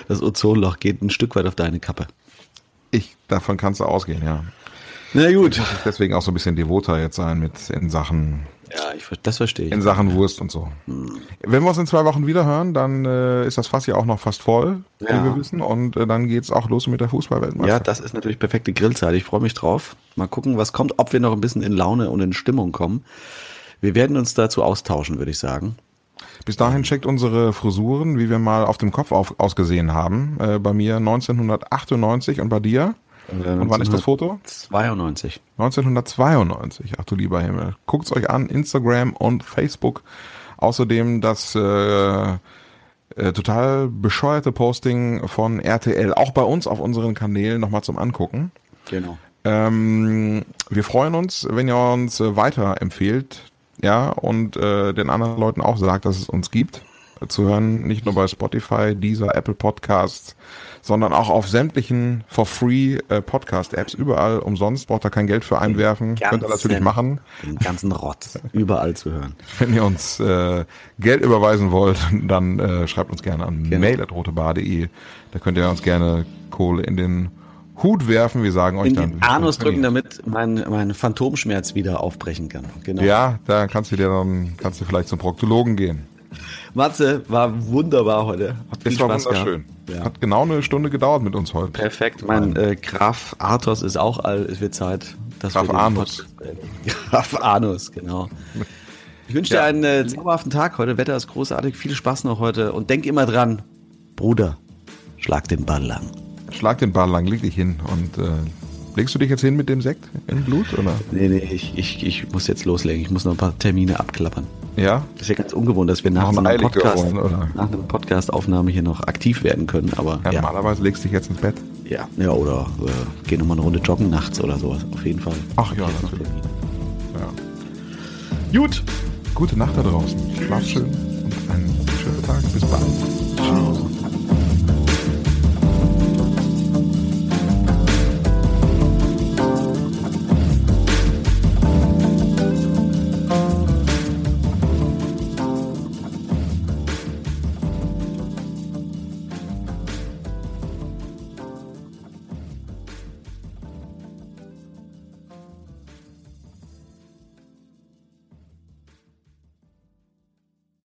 Das Ozonloch geht ein Stück weit auf deine Kappe. Ich, davon kannst du ausgehen, ja. Na gut. Deswegen auch so ein bisschen devoter jetzt sein mit in Sachen. Ja, ich, das verstehe ich. In Sachen Wurst und so. Hm. Wenn wir uns in zwei Wochen wieder hören, dann äh, ist das Fass ja auch noch fast voll, ja. wie wir wissen. Und äh, dann geht's auch los mit der Fußballweltmeisterschaft. Ja, das ist natürlich perfekte Grillzeit. Ich freue mich drauf. Mal gucken, was kommt, ob wir noch ein bisschen in Laune und in Stimmung kommen. Wir werden uns dazu austauschen, würde ich sagen. Bis dahin checkt unsere Frisuren, wie wir mal auf dem Kopf auf, ausgesehen haben. Äh, bei mir 1998 und bei dir? Äh, und wann ist das Foto? 92. 1992. Ach du lieber Himmel. Guckt's euch an, Instagram und Facebook. Außerdem das äh, äh, total bescheuerte Posting von RTL, auch bei uns auf unseren Kanälen nochmal zum Angucken. Genau. Ähm, wir freuen uns, wenn ihr uns äh, weiterempfehlt ja, und äh, den anderen Leuten auch sagt, dass es uns gibt. Zu hören, nicht nur bei Spotify, dieser Apple Podcasts, sondern auch auf sämtlichen for free äh, Podcast-Apps, überall umsonst, braucht ihr kein Geld für einwerfen, könnt ihr natürlich machen. Den ganzen Rotz, überall zu hören. <laughs> Wenn ihr uns äh, Geld überweisen wollt, dann äh, schreibt uns gerne an genau. mail.rotebar.de. Da könnt ihr uns gerne Kohle in den Hut werfen. Wir sagen euch in dann. Den Anus drücken, damit mein, mein Phantomschmerz wieder aufbrechen kann. Genau. Ja, da kannst du dir dann, kannst du vielleicht zum Proktologen gehen. Matze, war wunderbar heute. Hat viel es war Spaß wunderschön. Ja. Hat genau eine Stunde gedauert mit uns heute. Perfekt. Mein äh, Graf Arthos ist auch alt. Es wird Zeit. Dass Graf Anus. <laughs> Graf Anus, genau. Ich wünsche dir einen äh, zauberhaften Tag heute. Wetter ist großartig. Viel Spaß noch heute. Und denk immer dran, Bruder, schlag den Ball lang. Schlag den Ball lang, leg dich hin und äh, legst du dich jetzt hin mit dem Sekt im Blut oder? Nee, nee, ich, ich, ich muss jetzt loslegen. Ich muss noch ein paar Termine abklappern. Ja? Das ist ja ganz ungewohnt, dass wir nach, so einer, Podcast, geworden, nach einer Podcast-Aufnahme hier noch aktiv werden können. Aber ja, ja. Normalerweise legst du dich jetzt ins Bett. Ja, ja oder äh, geh nochmal eine Runde joggen nachts oder sowas. Auf jeden Fall. Ach ja, natürlich. Ja. Gut. Gute Nacht da draußen. Schlaf schön und einen schönen Tag. Bis bald. Tschüss.